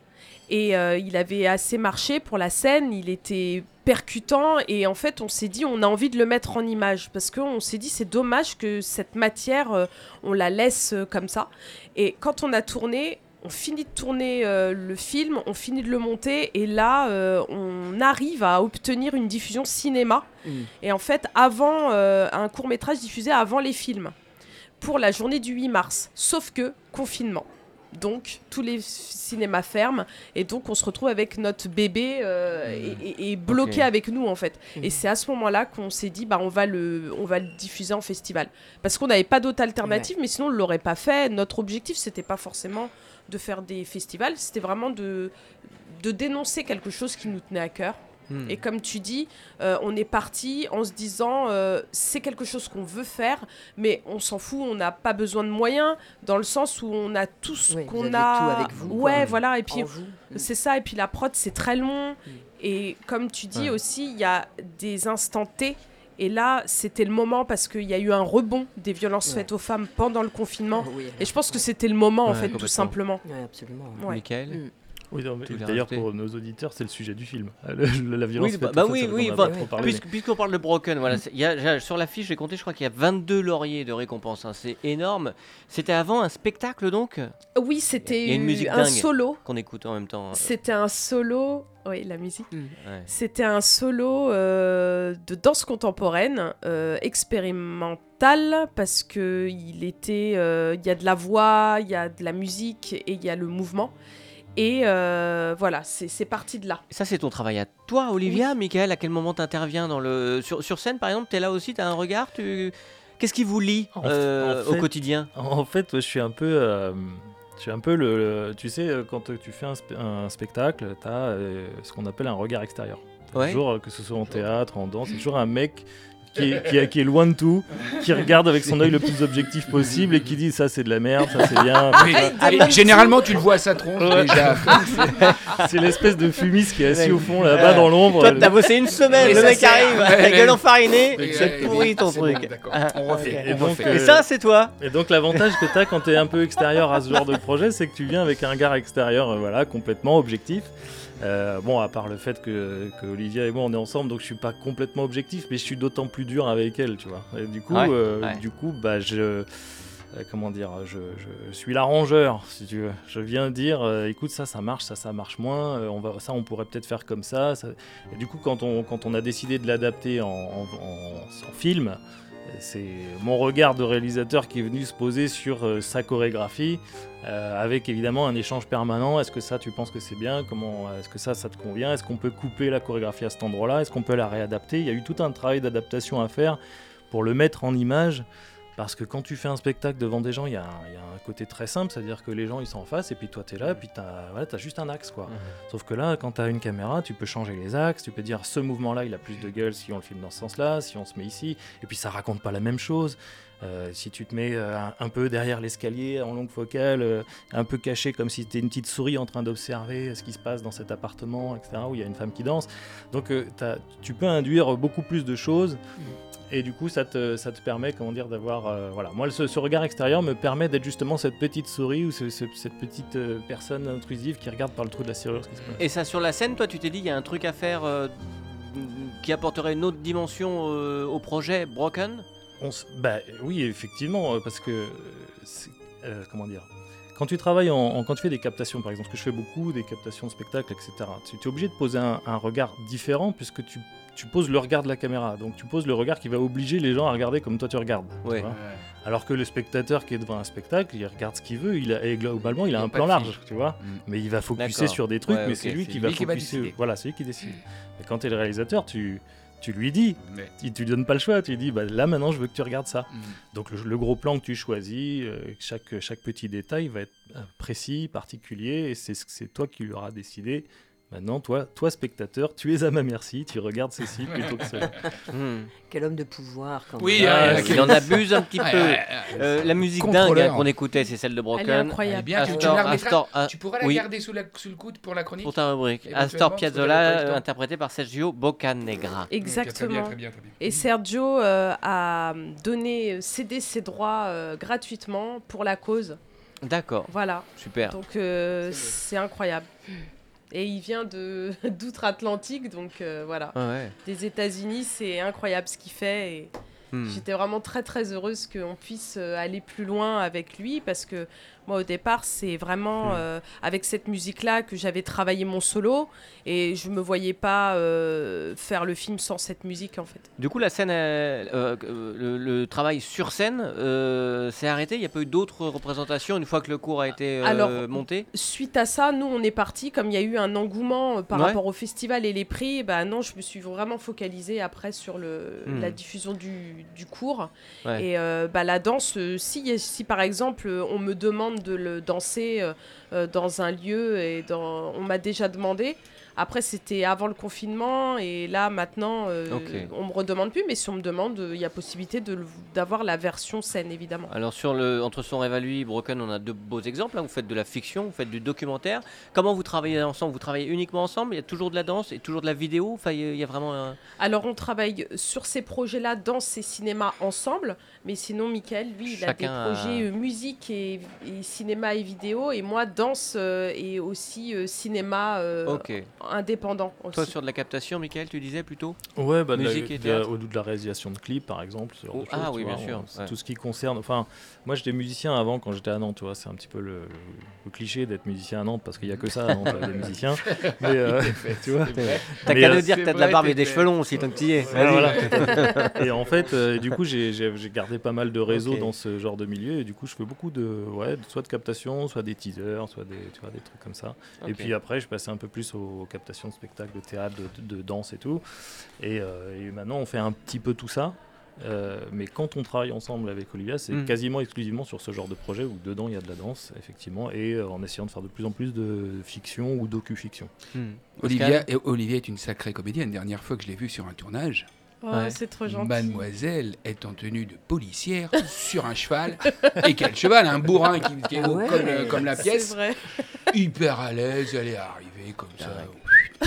Et euh, il avait assez marché pour la scène, il était percutant. Et en fait, on s'est dit, on a envie de le mettre en image. Parce qu'on s'est dit, c'est dommage que cette matière, euh, on la laisse euh, comme ça. Et quand on a tourné, on finit de tourner euh, le film, on finit de le monter. Et là, euh, on arrive à obtenir une diffusion cinéma. Mm. Et en fait, avant, euh, un court métrage diffusé avant les films pour la journée du 8 mars. Sauf que confinement. Donc, tous les cinémas ferment et donc on se retrouve avec notre bébé euh, et, et- et bloqué avec nous en fait. Mhm. Et c'est à ce moment-là qu'on s'est dit bah on va le on va le diffuser en festival parce qu'on n'avait pas d'autre alternative mais sinon on l'aurait pas fait. Notre objectif c'était pas forcément de faire des festivals, c'était vraiment de de dénoncer quelque chose qui nous tenait à cœur. Hmm. Et comme tu dis, euh, on est parti en se disant euh, c'est quelque chose qu'on veut faire, mais on s'en fout, on n'a pas besoin de moyens, dans le sens où on a tout ce Oui, qu'on a. tout avec vous, quoi. ouais, voilà. Et puis En vous. Mm. c'est ça. Et puis la prod, c'est très long. Mm. Et comme tu dis Ouais. aussi, il y a des instants T. Et là, c'était le moment parce qu'il y a eu un rebond des violences Ouais. faites aux femmes pendant le confinement. Oui. Et je pense que c'était le moment, en fait, tout simplement. Ouais, absolument. Ouais. Michael. Oui, D'ailleurs, pour nos auditeurs, c'est le sujet du film. Le- le- la violence. Oui, bah, bah oui, oui, bah, Puisqu'on parle de Broken, voilà, y a- sur la fiche, j'ai compté, je crois qu'il y a 22 lauriers de récompense. hein, c'est énorme. C'était avant un spectacle donc? Oui, c'était un solo. qu'on écoute en même temps. euh, C'était un solo. Oui, la musique. ouais. C'était un solo euh, de danse contemporaine, euh, expérimental, parce que il était, euh, il y a de la voix, il y a de la musique et il y a le mouvement. Et euh, voilà, c'est parti de là. Ça, c'est ton travail à toi, Olivia. Michael, à quel moment tu interviens dans le... sur, sur scène, par exemple? Tu es là aussi, tu as un regard tu... Qu'est-ce qui vous lie euh, en fait- au quotidien? En fait, je suis un peu. euh, je suis un peu le, le- Tu sais, quand tu fais un, spe- un spectacle, tu as ce qu'on appelle un regard extérieur. T'as Ouais. Toujours, que ce soit en théâtre, en danse, c'est toujours un mec qui est, qui, est, qui est loin de tout, qui regarde avec son œil le plus objectif possible et qui dit ça c'est de la merde, ça c'est bien. Oui, et généralement, tu le vois à sa tronche Ouais. déjà. [LAUGHS] C'est l'espèce de fumis qui est assis au fond là-bas dans l'ombre. Toi, t'as bossé une semaine, Mais le mec arrive, Ouais, la gueule enfarinée, c'est pourri ton bon, truc. d'accord. Ah, On refait. Et on donc, refait. euh, Et ça, c'est toi Et donc l'avantage que tu as quand tu es un peu extérieur à ce genre de projet, c'est que tu viens avec un regard extérieur, euh, voilà, complètement objectif. Euh, bon, à part le fait que, que Olivia et moi on est ensemble, donc je suis pas complètement objectif, mais je suis d'autant plus dur avec elle, tu vois. Et du coup, Ouais, euh, ouais. du coup, bah je, euh, comment dire, je, je suis l'arrangeur, si tu veux. Je viens dire, euh, écoute, ça, ça marche, ça, ça marche moins. euh, on va, ça, on pourrait peut-être faire comme ça. ça. Et du coup, quand on, quand on a décidé de l'adapter en, en- en- en film, c'est mon regard de réalisateur qui est venu se poser sur euh, sa chorégraphie, euh, avec évidemment un échange permanent. Est-ce que ça, tu penses que c'est bien? Comment Est-ce que ça, ça te convient? Est-ce qu'on peut couper la chorégraphie à cet endroit-là? Est-ce qu'on peut la réadapter? Il y a eu tout un travail d'adaptation à faire pour le mettre en image. Parce que quand tu fais un spectacle devant des gens, il y, a un- il y a un côté très simple, c'est-à-dire que les gens ils sont en face et puis toi tu es là, et puis tu as, voilà, juste un axe quoi. Sauf que là, quand tu as une caméra, tu peux changer les axes, tu peux dire ce mouvement-là il a plus de gueule si on le filme dans ce sens-là, si on se met ici, et puis ça raconte pas la même chose. Euh, si tu te mets euh, un, un peu derrière l'escalier en longue focale, euh, un peu caché comme si tu une petite souris en train d'observer ce qui se passe dans cet appartement, etc., où il y a une femme qui danse. Donc tu peux induire beaucoup plus de choses. Et du coup, ça te, ça te permet, comment dire, d'avoir, euh, voilà. Moi, ce, ce regard extérieur me permet d'être justement cette petite souris ou ce- ce- cette petite euh, personne intrusive qui regarde par le trou de la serrure ce qui se passe. Et ça, sur la scène, toi, tu t'es dit, il y a un truc à faire euh, qui apporterait une autre dimension au projet Broken? On bah, oui, effectivement, parce que comment dire quand tu travailles en, en- quand tu fais des captations, par exemple, ce que je fais beaucoup, des captations de spectacles, etc. Tu es obligé de poser un, un regard différent puisque tu, tu poses le regard de la caméra. Donc tu poses le regard qui va obliger les gens à regarder comme toi tu regardes. tu Ouais. vois. Alors que le spectateur qui est devant un spectacle, il regarde ce qu'il veut, il a, et globalement il a Il y a un plan large, tu vois. Mm. Mais il va focuser sur des trucs, Ouais, mais c'est lui qui lui va qui va focuser. décider. Voilà, c'est lui qui décide. Mais quand tu es le réalisateur, tu, tu lui dis, Mais- tu, tu lui donnes pas le choix, tu lui dis, bah, là maintenant je veux que tu regardes ça. Mm. Donc le, le gros plan que tu choisis, euh, chaque, chaque petit détail va être euh, précis, particulier, et c'est c'est toi qui auras décidé. Maintenant, toi, toi spectateur, tu es à ma merci, tu regardes ceci plutôt que cela. [LAUGHS] Hmm. Quel homme de pouvoir quand Oui, même. Ah, euh, Il en abuse un petit peu. Euh, la musique dingue hein, qu'on écoutait, c'est celle de Broken. Elle est Elle est incroyable. bien, tu, tu Astor, la Astor, ah, tu pourras la oui. garder sous, la- sous le coude pour la chronique pour ta rubrique. Astor Piazzolla, euh, interprété par Sergio Boccanegra. Exactement. Très bien, très bien, très bien. Et Sergio euh, a donné, cédé ses droits euh, gratuitement pour la cause. D'accord, Voilà. super. Donc euh, c'est incroyable. Et il vient de [LAUGHS] d'outre-Atlantique, donc euh, voilà. Ah ouais. Des États-Unis, c'est incroyable ce qu'il fait. Et Hmm. j'étais vraiment très très heureuse qu'on puisse euh, aller plus loin avec lui parce que moi au départ, c'est vraiment Hmm. euh, avec cette musique-là que j'avais travaillé mon solo et je me voyais pas euh, faire le film sans cette musique en fait. Du coup, la scène, euh, le, le travail sur scène s'est arrêté? Il n'y a pas eu d'autres représentations une fois que le cours a été Alors, monté? Suite à ça, nous on est parti comme il y a eu un engouement par Ouais. rapport au festival et les prix. Bah non, je me suis vraiment focalisée après sur le, Hmm. la diffusion du, du cours. Ouais. Et bah, la danse, si, si par exemple on me demande de le danser euh, euh, dans un lieu et on m'a déjà demandé. Après c'était avant le confinement et là maintenant euh, Ok. on me redemande plus. Mais si on me demande, euh, il y a possibilité d'avoir la version scène évidemment. Alors sur le entre son rêve à lui, Broken, on a deux beaux exemples. hein. Vous faites de la fiction, vous faites du documentaire. Comment vous travaillez ensemble? Vous travaillez uniquement ensemble? Il y a toujours de la danse et toujours de la vidéo? Enfin, il y a- il y a vraiment un... Alors on travaille sur ces projets-là, danse et cinéma ensemble, mais sinon Michael, lui, il Chacun a des projets euh, musique et, et cinéma et vidéo, et moi danse euh, et aussi euh, cinéma euh, Ok. Indépendant aussi. Toi sur de la captation, Michael, tu disais plutôt Ouais, bah, de la- Musique et de au de la réalisation de clips, par exemple. ce genre Oh, de ah choses, oui, bien vois, sûr, on- c'est ouais. Tout ce qui concerne. Enfin, moi, j'étais musicien avant quand j'étais à Nantes, tu vois. C'est un petit peu le, le cliché d'être musicien à Nantes parce qu'il n'y a que ça à Nantes, des [LAUGHS] musiciens. Mais, euh, tu vois. T'as qu'à euh, nous dire que t'as de la barbe et des fait. cheveux longs aussi tant que tu y es. Ouais, Vas-y. voilà. [LAUGHS] [LAUGHS] et en fait, euh, du coup, j'ai gardé pas mal de réseaux dans ce genre de milieu. Et du coup, je fais beaucoup de, ouais, soit de captation, soit des teasers, soit des, tu vois, des trucs comme ça. Et puis après, je passais un peu plus aux captations de spectacles, de théâtre, de, de danse et tout. Et, euh, et maintenant, on fait un petit peu tout ça. Euh, mais quand on travaille ensemble avec Olivia, c'est Mm. quasiment exclusivement sur ce genre de projet où dedans il y a de la danse, effectivement, et euh, en essayant de faire de plus en plus de fiction ou docu-fiction. Hmm. Olivia, et Olivia est une sacrée comédienne. Dernière fois que je l'ai vue sur un tournage, Oh, Ouais. c'est trop gentil. Mademoiselle est en tenue de policière [LAUGHS] sur un cheval. Et quel cheval Un bourrin qui, qui est Ah haut ouais. comme, comme la C'est pièce. vrai. Hyper à l'aise, elle est arrivée comme ça.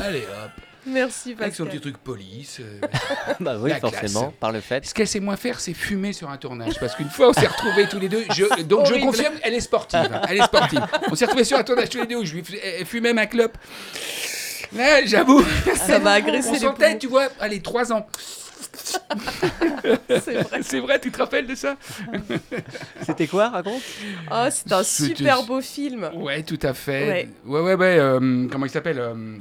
Allez hop, Merci avec son Pascal. petit truc police. euh. [LAUGHS] Bah oui, classe. forcément, par le fait. Ce qu'elle sait moins faire, c'est fumer sur un tournage. Parce qu'une fois, on s'est retrouvés tous les deux. Je, [LAUGHS] donc, je confirme, elle est sportive. hein, Elle est sportive. On s'est retrouvés sur un tournage tous les deux où je lui fu- elle fumait ma clope. Là, j'avoue, Ça m'a [LAUGHS] agressé on les sentait, poumons. tu vois, allez, trois ans. C'est vrai. C'est vrai, tu te rappelles de ça C'était quoi, raconte? Oh, c'est un super beau film. Ouais, tout à fait. Ouais. Ouais, ouais, ouais. euh, comment il s'appelle euh,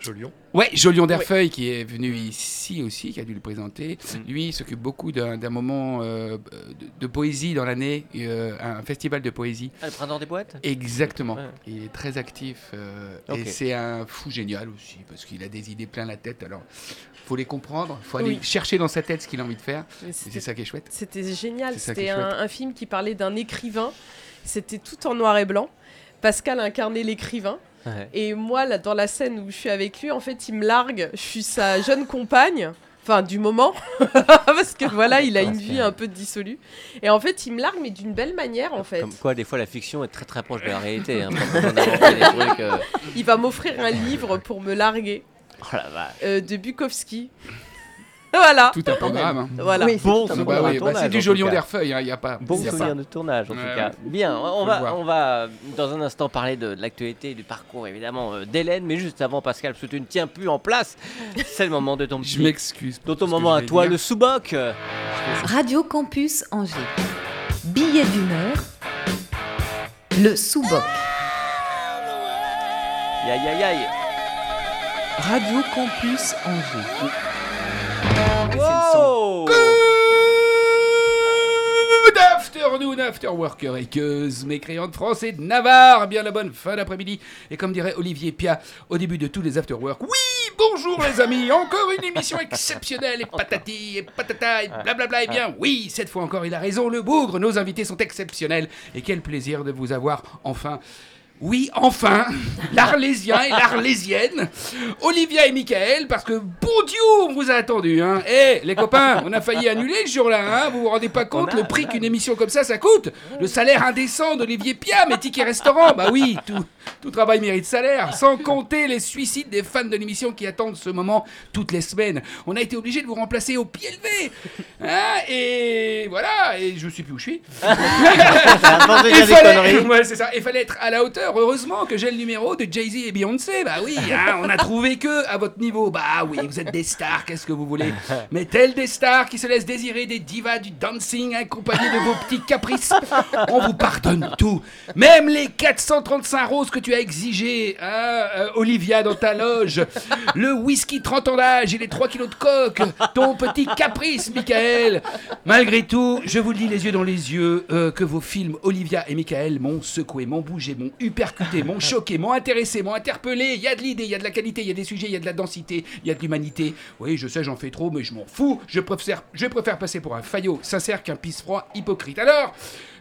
Jolion. Ouais, Jolion d'Erfeuil qui est venu ici aussi, qui a dû le présenter. Mm. Lui, il s'occupe beaucoup d'un moment euh, de, de poésie dans l'année, euh, un festival de poésie. Ah, Le printemps des boîtes Exactement. Ouais. Il est très actif euh, et c'est un fou génial aussi parce qu'il a des idées plein la tête. Alors, faut les comprendre, faut aller Oui. chercher dans sa tête ce qu'il a envie de faire. C'est C'était ça qui est chouette. c'était génial. C'était un film qui parlait d'un écrivain. C'était tout en noir et blanc. Pascal incarnait l'écrivain. Ouais. Et moi, là, dans la scène où je suis avec lui, en fait, il me largue. Je suis sa jeune compagne. Enfin, du moment. [LAUGHS] Parce que voilà, il a une vie un peu dissolue. Et en fait, il me largue, mais d'une belle manière, en fait. Comme quoi, des fois, la fiction est très très proche de la réalité. Hein, [LAUGHS] des trucs. euh, Il va m'offrir un livre pour me larguer Oh la vache. euh, de Bukowski. [LAUGHS] voilà. Tout un programme. hein. Voilà. Oui, Bon, Bah oui, bah c'est du cas. d'Erfeuil, il n'y a pas. Bon pas. souvenir de tournage en Ouais, tout cas. ouais. Bien, on va, on va dans un instant parler de, de l'actualité et du parcours évidemment euh, d'Hélène, mais juste avant Pascal, parce que tu ne tiens plus en place, [LAUGHS] c'est le moment de ton Je m'excuse. de ton moment à toi, dire. le sous-boc. Radio Campus Angers. Billet d'humeur. Le sous-boc. Aïe aïe aïe. Radio Campus Angers. Wow Good afternoon, afterworker équeuse, mécréants de France et de Navarre, bien la bonne fin d'après-midi. Et comme dirait Olivier Pia au début de tous les afterwork, oui, bonjour les amis, encore une émission exceptionnelle et patati et patata et blablabla. Et bien oui, cette fois encore il a raison, le bougre, nos invités sont exceptionnels. Et quel plaisir de vous avoir enfin. Oui, enfin, l'Arlésien et l'Arlésienne, Olivia et Michael, parce que bon Dieu, on vous a attendu, hein. Eh, les copains, on a failli annuler ce jour-là, hein. Vous vous rendez pas compte le prix qu'une émission comme ça, ça coûte? Le salaire indécent d'Olivier Pia, mes tickets restaurants, bah oui, tout, tout travail mérite salaire, sans compter les suicides des fans de l'émission qui attendent ce moment toutes les semaines. On a été obligé de vous remplacer au pied levé, hein, et voilà, et je sais plus où je suis. [LAUGHS] Fallait, ouais, ça. Il fallait être à la hauteur. Heureusement que j'ai le numéro de Jay-Z et Beyoncé. Bah oui, hein, on a trouvé que à votre niveau. Bah oui, vous êtes des stars. Qu'est-ce que vous voulez? Mais tels des stars qui se laissent désirer des divas du dancing accompagnés de vos petits caprices. On vous pardonne tout. Même les 435 roses que tu as exigées, hein, euh, Olivia, dans ta loge. Le whisky 30 ans d'âge et les 3 kilos de coke. Ton petit caprice, Michael. Malgré tout, je vous le dis les yeux dans les yeux, euh, que vos films Olivia et Michael m'ont secoué, m'ont bougé, m'ont hypercuté, m'ont [LAUGHS] choqué, m'ont intéressé, m'ont interpellé. Il y a de l'idée, il y a de la qualité, il y a des sujets, il y a de la densité, il y a de l'humanité. Oui, je sais, j'en fais trop, mais je m'en fous. Je préfère, je préfère passer pour un faillot sincère qu'un pisse-froid hypocrite. Alors,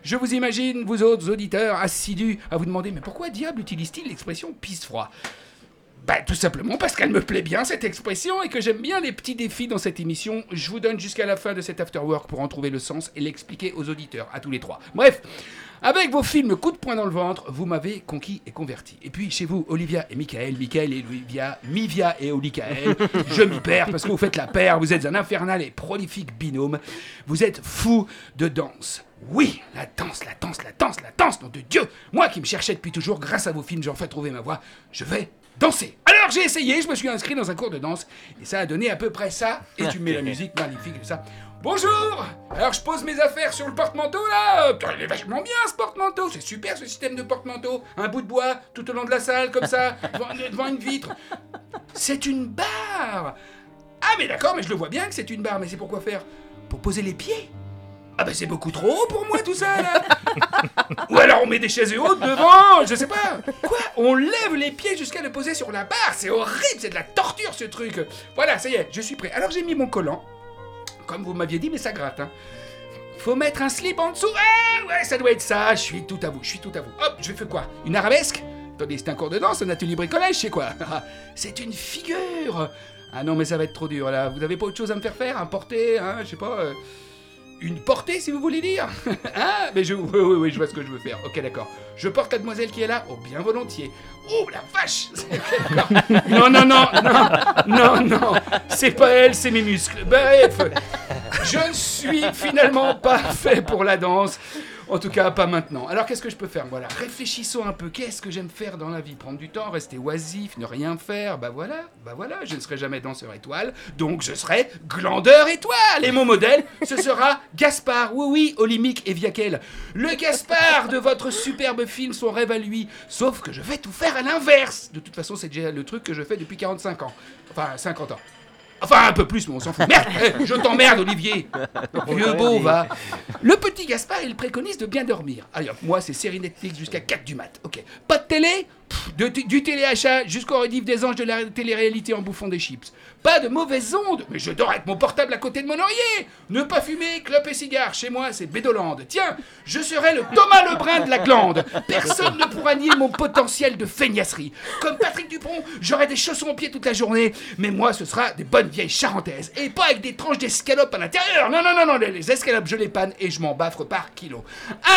je vous imagine, vous autres auditeurs assidus, à vous demander, mais pourquoi diable utilise-t-il l'expression pisse-froid bah, tout simplement parce qu'elle me plaît bien cette expression et que j'aime bien les petits défis dans cette émission. Je vous donne jusqu'à la fin de cet afterwork pour en trouver le sens et l'expliquer aux auditeurs, à tous les trois. Bref, avec vos films coup de poing dans le ventre, vous m'avez conquis et converti. Et puis chez vous, Olivia et Michael, Michael et Olivia, Mivia et Olicael, je m'y perds parce que vous faites la paire, vous êtes un infernal et prolifique binôme. Vous êtes fou de danse. Oui, la danse, la danse, la danse, la danse, nom de Dieu Moi qui me cherchais depuis toujours, grâce à vos films, j'ai enfin trouvé ma voie. Je vais danser. Alors j'ai essayé, je me suis inscrit dans un cours de danse, et ça a donné à peu près ça, et tu mets la [LAUGHS] musique magnifique et ça. Bonjour! Alors je pose mes affaires sur le porte-manteau là. Putain, Il est vachement bien ce porte-manteau, c'est super ce système de porte-manteau. Un bout de bois tout au long de la salle, comme ça, [LAUGHS] devant, devant une vitre. C'est une barre! Ah mais d'accord, mais je le vois bien que c'est une barre, mais c'est pour quoi faire? Pour poser les pieds ah bah c'est beaucoup trop haut pour moi tout ça là. Ou alors on met des chaises hautes devant, je sais pas. Quoi? On lève les pieds jusqu'à le poser sur la barre, c'est horrible, c'est de la torture ce truc. Voilà, ça y est, je suis prêt. Alors j'ai mis mon collant, comme vous m'aviez dit, mais ça gratte hein. Faut mettre un slip en dessous. Ah ouais, ça doit être ça, je suis tout à vous, je suis tout à vous. Hop, je fais quoi? Une arabesque? Attendez, c'est un cours de danse, un atelier bricolage, c'est quoi? [LAUGHS] C'est une figure. Ah non, mais ça va être trop dur là. Vous avez pas autre chose à me faire faire? Un porté, hein, je sais pas. euh, une portée, si vous voulez dire [LAUGHS] Ah, mais je. Oui, oui, oui, je vois ce que je veux faire. Ok, d'accord. Je porte la demoiselle qui est là Oh, bien volontiers. Oh, la vache. [LAUGHS] Non, non, non, non, non, non. C'est pas elle, c'est mes muscles. Bref, je ne suis finalement pas fait pour la danse. En tout cas, pas maintenant. Alors, qu'est-ce que je peux faire Voilà, réfléchissons un peu. Qu'est-ce que j'aime faire dans la vie? Prendre du temps, rester oisif, ne rien faire. Bah voilà, bah voilà. Je ne serai jamais danseur étoile, donc je serai glandeur étoile. Et mon modèle, ce sera Gaspard. Oui, oui, Olimique et Viakel. Le Gaspard de votre superbe film, son rêve à lui. Sauf que je vais tout faire à l'inverse. De toute façon, c'est déjà le truc que je fais depuis 45 ans. Enfin, 50 ans. Enfin, un peu plus, mais on s'en fout. Merde [LAUGHS] eh, Je t'emmerde, Olivier Vieux beau, va Le petit Gaspard, il préconise de bien dormir. Allez, hop, moi, c'est série Netflix jusqu'à 4 du mat. Ok. Pas de télé? Du téléachat jusqu'au rediff des anges de la télé-réalité en bouffant des chips. Pas de mauvaises ondes Mais je dors avec mon portable à côté de mon oreiller Ne pas fumer, clope et cigare. Chez moi, c'est Bédolande. Tiens, je serai le Thomas Lebrun de la glande. Personne ne pourra nier mon potentiel de feignasserie. Comme Patrick Dupont, j'aurai des chaussons aux pieds toute la journée, mais moi, ce sera des bonnes vieilles charentaises. Et pas avec des tranches d'escalope à l'intérieur. Non, non, non, non, les, escalopes, je les panne et je m'en baffre par kilo.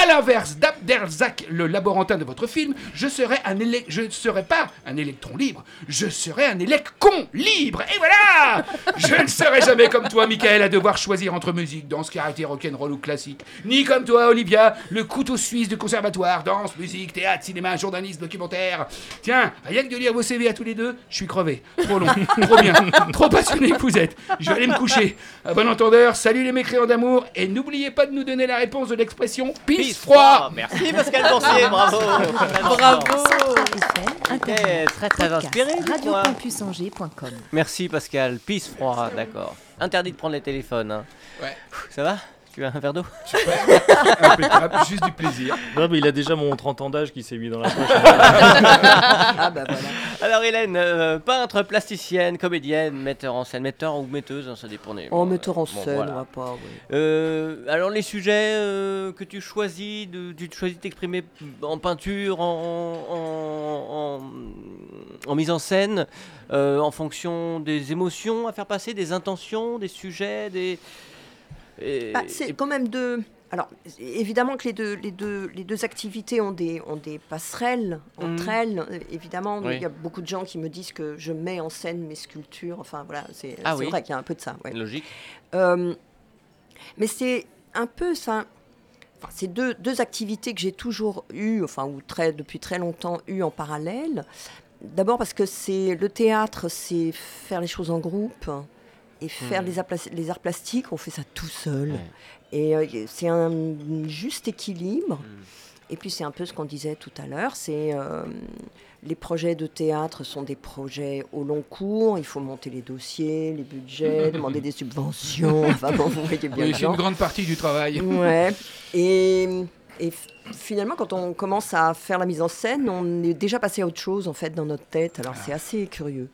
À l'inverse d'Abderzak, le laborantin de votre film, je serai un élec... Je ne serai pas un électron libre, je serai un électron libre. Et voilà [LAUGHS] Je ne serai jamais comme toi, Michael, à devoir choisir entre musique, danse, karaté, rock'n'roll ou classique. Ni comme toi, Olivia, le couteau suisse du conservatoire, danse, musique, théâtre, cinéma, journalisme, documentaire. Tiens, rien que de lire vos CV à tous les deux, je suis crevé. Trop long, trop bien, trop passionné que vous êtes. Je vais aller me coucher. À bon entendeur, salut les mécréants d'amour, et n'oubliez pas de nous donner la réponse de l'expression pisse froid. Merci Pascal Boursier, bravo. [LAUGHS] Bravo. FM, Internet, très très podcast, inspiré. radiocampusangers.com. Merci Pascal, pisse froid, d'accord. Interdit de prendre les téléphones. Hein. Ouais. Ça va? Tu as un verre d'eau Impeccable, juste du plaisir. Non, mais il a déjà mon 30 ans d'âge qui s'est mis dans la poche. Ah bah voilà. Alors Hélène, euh, peintre, plasticienne, comédienne, metteur en scène, metteur ou metteuse, hein, ça dépend des... En metteur en Bon, scène, voilà. on va pas. ouais. Euh, alors les sujets euh, que tu choisis, de, tu choisis de t'exprimer en peinture, en, en, en- en mise en scène, euh, en fonction des émotions à faire passer, des intentions, des sujets, des... Bah, c'est quand même deux. Alors, évidemment que les deux, les deux, les deux activités ont des, ont des passerelles entre Mhm. elles. Évidemment, Oui. il y a beaucoup de gens qui me disent que je mets en scène mes sculptures. Enfin, voilà, c'est Ah oui. vrai qu'il y a un peu de ça. ouais. Logique. Euh, mais c'est un peu ça. Enfin, c'est deux, deux activités que j'ai toujours eues, enfin, ou très, depuis très longtemps eues en parallèle. D'abord parce que c'est le théâtre, c'est faire les choses en groupe et faire Mhm. les, arts plas- les arts plastiques, on fait ça tout seul. Et euh, c'est un juste équilibre. Mhm. Et puis c'est un peu ce qu'on disait tout à l'heure, c'est euh, les projets de théâtre sont des projets au long cours, il faut monter les dossiers, les budgets, [LAUGHS] demander des subventions, enfin bon, vous voyez bien Oui, le c'est une grande partie du travail. Ouais. [LAUGHS] Et, finalement, quand on commence à faire la mise en scène, on est déjà passé à autre chose en fait dans notre tête. Alors c'est assez curieux.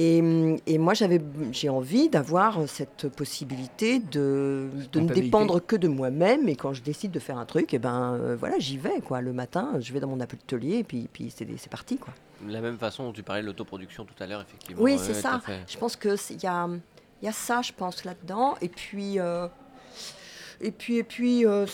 Et, et moi, j'avais, j'ai envie d'avoir cette possibilité de, de ne dépendre que de moi-même. Et quand je décide de faire un truc, et ben euh, voilà, j'y vais quoi. Le matin, je vais dans mon atelier et puis, puis c'est, c'est parti quoi. De la même façon dont tu parlais de l'autoproduction tout à l'heure, effectivement. Oui, c'est ça. Je pense que c'est- il y a, il y a ça, je pense là-dedans. Et puis, euh, et puis, et puis, euh,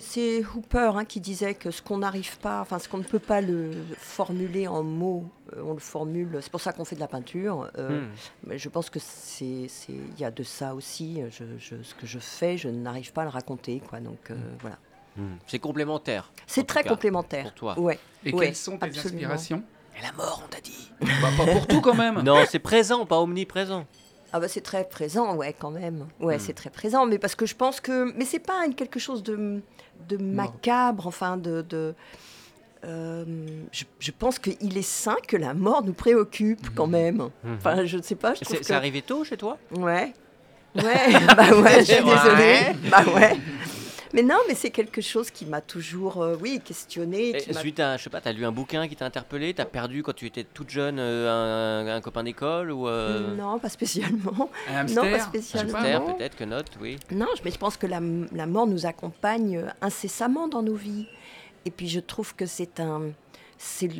c'est- Hooper hein, qui disait que ce qu'on n'arrive pas, enfin ce qu'on ne peut pas le formuler en mots, euh, on le formule. C'est pour ça qu'on fait de la peinture. euh, Hmm. Mais je pense que c'est, il y a de ça aussi. Je, je- ce que je fais, je n'arrive pas à le raconter, quoi. Donc euh, voilà. Hmm. C'est complémentaire. C'est très cas, complémentaire. pour toi. Ouais. Et Ouais, quelles sont tes absolument. inspirations? Et la mort, on t'a dit. Bah, Pas pour tout quand même. Non, c'est présent, pas omniprésent. Ah bah c'est très présent, ouais, quand même. Ouais, Hmm. c'est très présent, mais parce que je pense que... Mais c'est pas une- quelque chose de, de macabre, enfin, de... de- euh, je, je pense qu'il est sain que la mort nous préoccupe quand même. Enfin, je ne sais pas, je trouve C'est que... c'est arrivé tôt chez toi? Ouais. Ouais, [LAUGHS] bah ouais, je suis Ouais. désolée. Bah ouais. Mais non, mais c'est quelque chose qui m'a toujours, euh, oui, questionné. Qui Suite à, je sais pas, t'as lu un bouquin qui t'a interpellé, t'as perdu quand tu étais toute jeune euh, un, un copain d'école ou euh, Non, pas spécialement. Un Non, pas spécialement. Hamster, peut-être que note, oui. Non, mais je pense que la, la mort nous accompagne euh, incessamment dans nos vies. Et puis je trouve que c'est un, c'est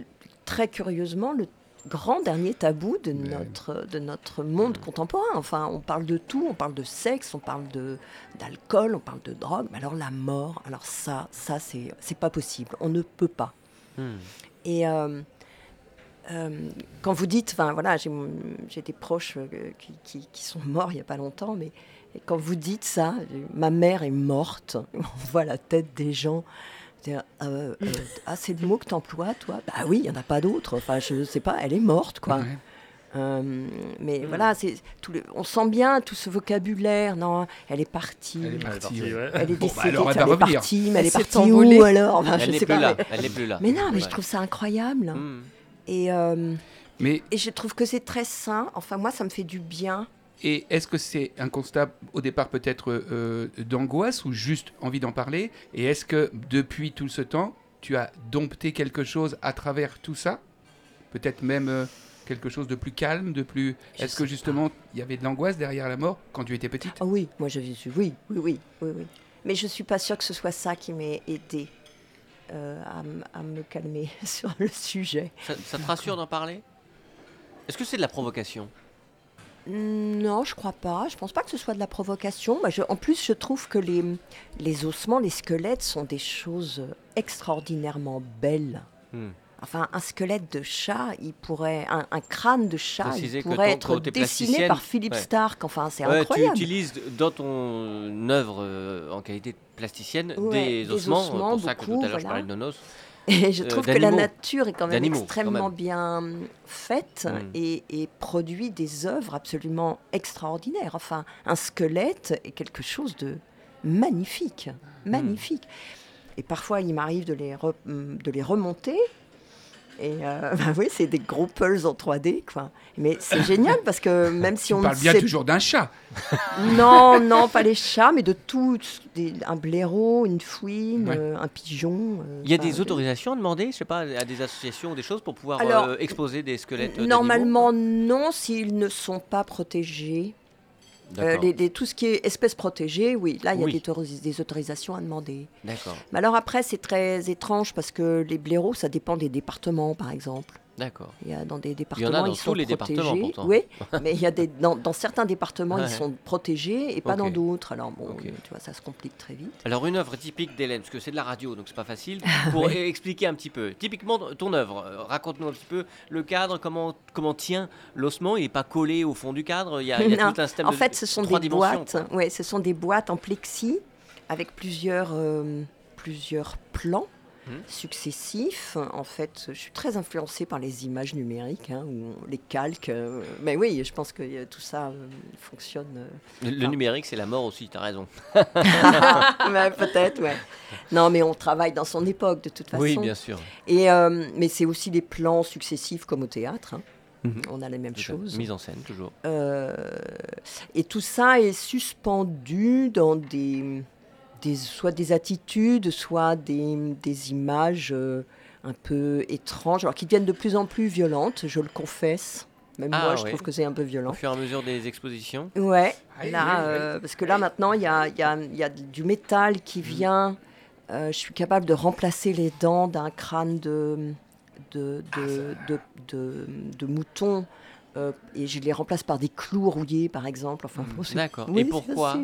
très curieusement le, grand dernier tabou de notre, de notre monde contemporain. Enfin, on parle de tout, on parle de sexe, on parle de d'alcool, on parle de drogue, mais alors la mort, alors ça, ça c'est c'est pas possible. On ne peut pas. Hmm. Et euh, euh, quand vous dites, enfin voilà, j'ai des proches euh, qui, qui- qui sont morts il y a pas longtemps, mais quand vous dites ça, ma mère est morte, [LAUGHS] on voit la tête des gens. C'est, euh, euh, ah, c'est le mot que tu emploies, toi Bah oui, il n'y en a pas d'autre. Enfin, je sais pas, elle est morte, quoi. Ouais. Euh, mais Mm. voilà, c'est tout le- on sent bien tout ce vocabulaire. Non, elle est partie. Elle est Elle est, partie, ouais. Bon, bah décédée. alors, elle elle est partie, mais elle Elle est partie où alors? Enfin, je Elle n'est sais plus pas, là. mais- Elle n'est plus là. Mais non, mais je trouve ça incroyable. Hmm. Et, euh, Mais et je trouve que c'est très sain. Enfin, moi, ça me fait du bien. Et est-ce que c'est un constat au départ peut-être euh, d'angoisse ou juste envie d'en parler? Et est-ce que depuis tout ce temps, tu as dompté quelque chose à travers tout ça? Peut-être même euh, quelque chose de plus calme, de plus... Je Est-ce que justement il y avait de l'angoisse derrière la mort quand tu étais petite? Ah oui, moi, j'avais su. Oui, oui, oui, oui, oui. Mais je suis pas sûre que ce soit ça qui m'ait aidé euh, à, m- à me calmer [LAUGHS] sur le sujet. Ça, ça te rassure d'en parler? Est-ce que c'est de la provocation? Non, je crois pas. Je pense pas que ce soit de la provocation. Je- en plus, je trouve que les, les ossements, les squelettes sont des choses extraordinairement belles. Hmm. Enfin, un squelette de chat, il pourrait, un, un crâne de chat, Préciser il pourrait être dessiné par Philippe Ouais. Stark. Enfin, c'est Ouais, tu incroyable. utilises dans ton œuvre euh, en qualité de plasticienne Ouais, des des ossements, ossements, pour ça que tout à l'heure je voilà. parlais de nonos. Et je euh, trouve que la nature est quand même quand extrêmement même. bien faite Mm. et, et produit des œuvres absolument extraordinaires. Enfin, un squelette est quelque chose de magnifique, Mm. magnifique. Et parfois, il m'arrive de re- de les remonter. Et euh, [LAUGHS] bah oui, c'est des gros pulls en 3D, quoi. Mais c'est génial parce que [LAUGHS] même si Tu on parles ne bien sait toujours d'un chat. [LAUGHS] non, non, pas les chats, mais de tout, des- un blaireau, une fouine, Ouais. euh, un pigeon. euh, Il y a des autorisations à demander, je sais pas, à des associations ou des choses pour pouvoir Alors, euh, exposer des squelettes Normalement, non, s'ils ne sont pas protégés. Euh, D'accord. les- les- tout ce qui est espèces protégées, oui, là, il y a Oui. des, des autorisations à demander. D'accord, Mais alors après, c'est très étrange parce que les blaireaux, ça dépend des départements, par exemple. D'accord. Il y a dans des Il y départements, en a dans ils sont tous les protégés. départements, pourtant. Oui, [LAUGHS] mais il y a des, dans, dans certains départements, Ouais. ils sont protégés et pas dans d'autres. Alors bon, tu vois, ça se complique très vite. Alors une œuvre typique d'Hélène, parce que c'est de la radio, donc c'est pas facile, pour [LAUGHS] expliquer un petit peu. Typiquement ton œuvre, euh, raconte-nous un petit peu le cadre, comment comment tient l'ossement, il est pas collé au fond du cadre, il y a, il y a [LAUGHS] tout un système En de fait, ce sont des boîtes. Ouais, ce sont des boîtes en plexi avec plusieurs, euh, plusieurs plans Successifs. En fait, je suis très influencée par les images numériques hein, les calques. euh, mais oui, je pense que euh, tout ça euh, fonctionne. euh, Le, le numérique, c'est la mort aussi, t'as raison. ouais, [LAUGHS] Peut-être, ouais. Non, mais on travaille dans son époque de toute façon. Oui, bien sûr. Et mais c'est aussi des plans successifs comme au théâtre. hein. Mhm. On a les mêmes choses. Mise en scène, toujours. Euh, et tout ça est suspendu dans des, des soit des attitudes, soit des, des images euh, un peu étranges, alors qui deviennent de plus en plus violentes, je le confesse. Même Ah, moi, je oui. trouve que c'est un peu Au violent. fur et à mesure des expositions. Ouais, Ah, là, oui, oui. euh, parce que là maintenant, il y a, il y a- il y a du métal qui vient. euh, je suis capable de remplacer les dents d'un crâne de, de, de, de, de- de mouton. euh, et je les remplace par des clous rouillés, par exemple. Enfin, c'est- D'accord. oui, Et pourquoi.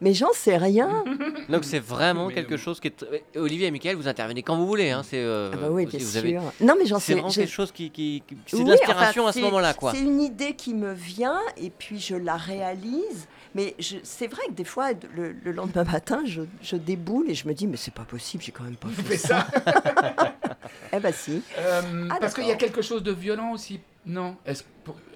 Mais j'en sais rien. [LAUGHS] Donc c'est vraiment Mais, quelque euh, chose qui est... euh, Olivier et Michael, vous intervenez quand vous voulez. Hein, c'est, euh, Ah bah oui, vous- bien vous sûr. avez- Non, mais j'en C'est sais. vraiment je- quelque chose qui... qui- qui- C'est Oui, de l'inspiration enfin, à ce c'est- moment-là, quoi. C'est une idée qui me vient et puis je la réalise. Mais je- c'est vrai que des fois, le, le lendemain [LAUGHS] matin, je, je déboule et je me dis, mais c'est pas possible, j'ai quand même pas [LAUGHS] fait ça. ça Eh ben si. Euh, Ah, Parce qu'il y a quelque chose de violent aussi. Non. Est-ce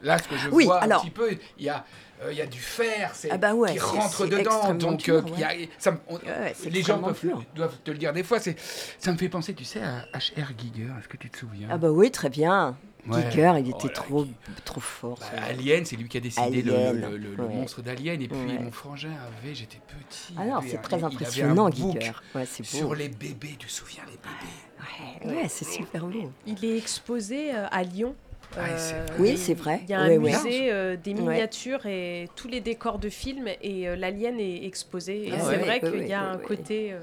Là, ce que je Oui, vois alors- un petit peu, il y a, il y a du fer c'est- Ah bah ouais, qui rentre dedans. Donc, dur, euh, il y a- ça me- on- ouais, c'est les gens peuvent- doivent te le dire des fois. c'est- Ça me fait penser, tu sais, à H.R. Giger. Est-ce que tu te souviens? Ah bah oui, très bien. Ouais. Giger, il Oh était là, trop, trop fort. Bah. Alien, c'est lui qui a décidé le, Alien, le- le- le ouais. monstre d'Alien. Et puis Ouais. mon frangin avait, j'étais petit. Ah non, avait c'est très il avait un impressionnant, book Giger. Ouais, c'est beau. Sur les bébés, tu te souviens les bébés? Ouais, ouais, c'est super beau. Il est exposé euh, à Lyon. Ah, Euh, vrai. Oui, c'est vrai. Il y a un ouais. musée euh, des Ouais. miniatures et tous les décors de films et euh, l'alien est exposé. Et Ah c'est vrai ouais, qu'il ouais, y a ouais, un ouais. côté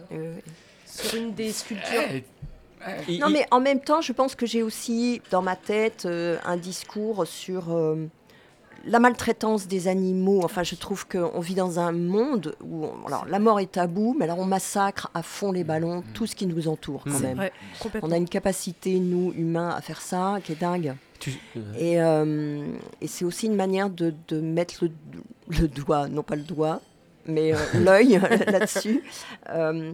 sur une des sculptures. Eh, Il- Non, mais en même temps, je pense que j'ai aussi dans ma tête euh, un discours sur euh, la maltraitance des animaux. Enfin, je trouve qu'on vit dans un monde où on- alors, la mort est tabou, mais alors on massacre à fond les ballons tout ce qui nous entoure quand Mm. même. Ouais, complètement. On a une capacité, nous, humains, à faire ça qui est dingue. Tu- euh, Et, euh, et c'est aussi une manière de, de mettre le, le doigt, non pas le doigt, mais euh, [LAUGHS] l'œil [LAUGHS] là-dessus. Euh,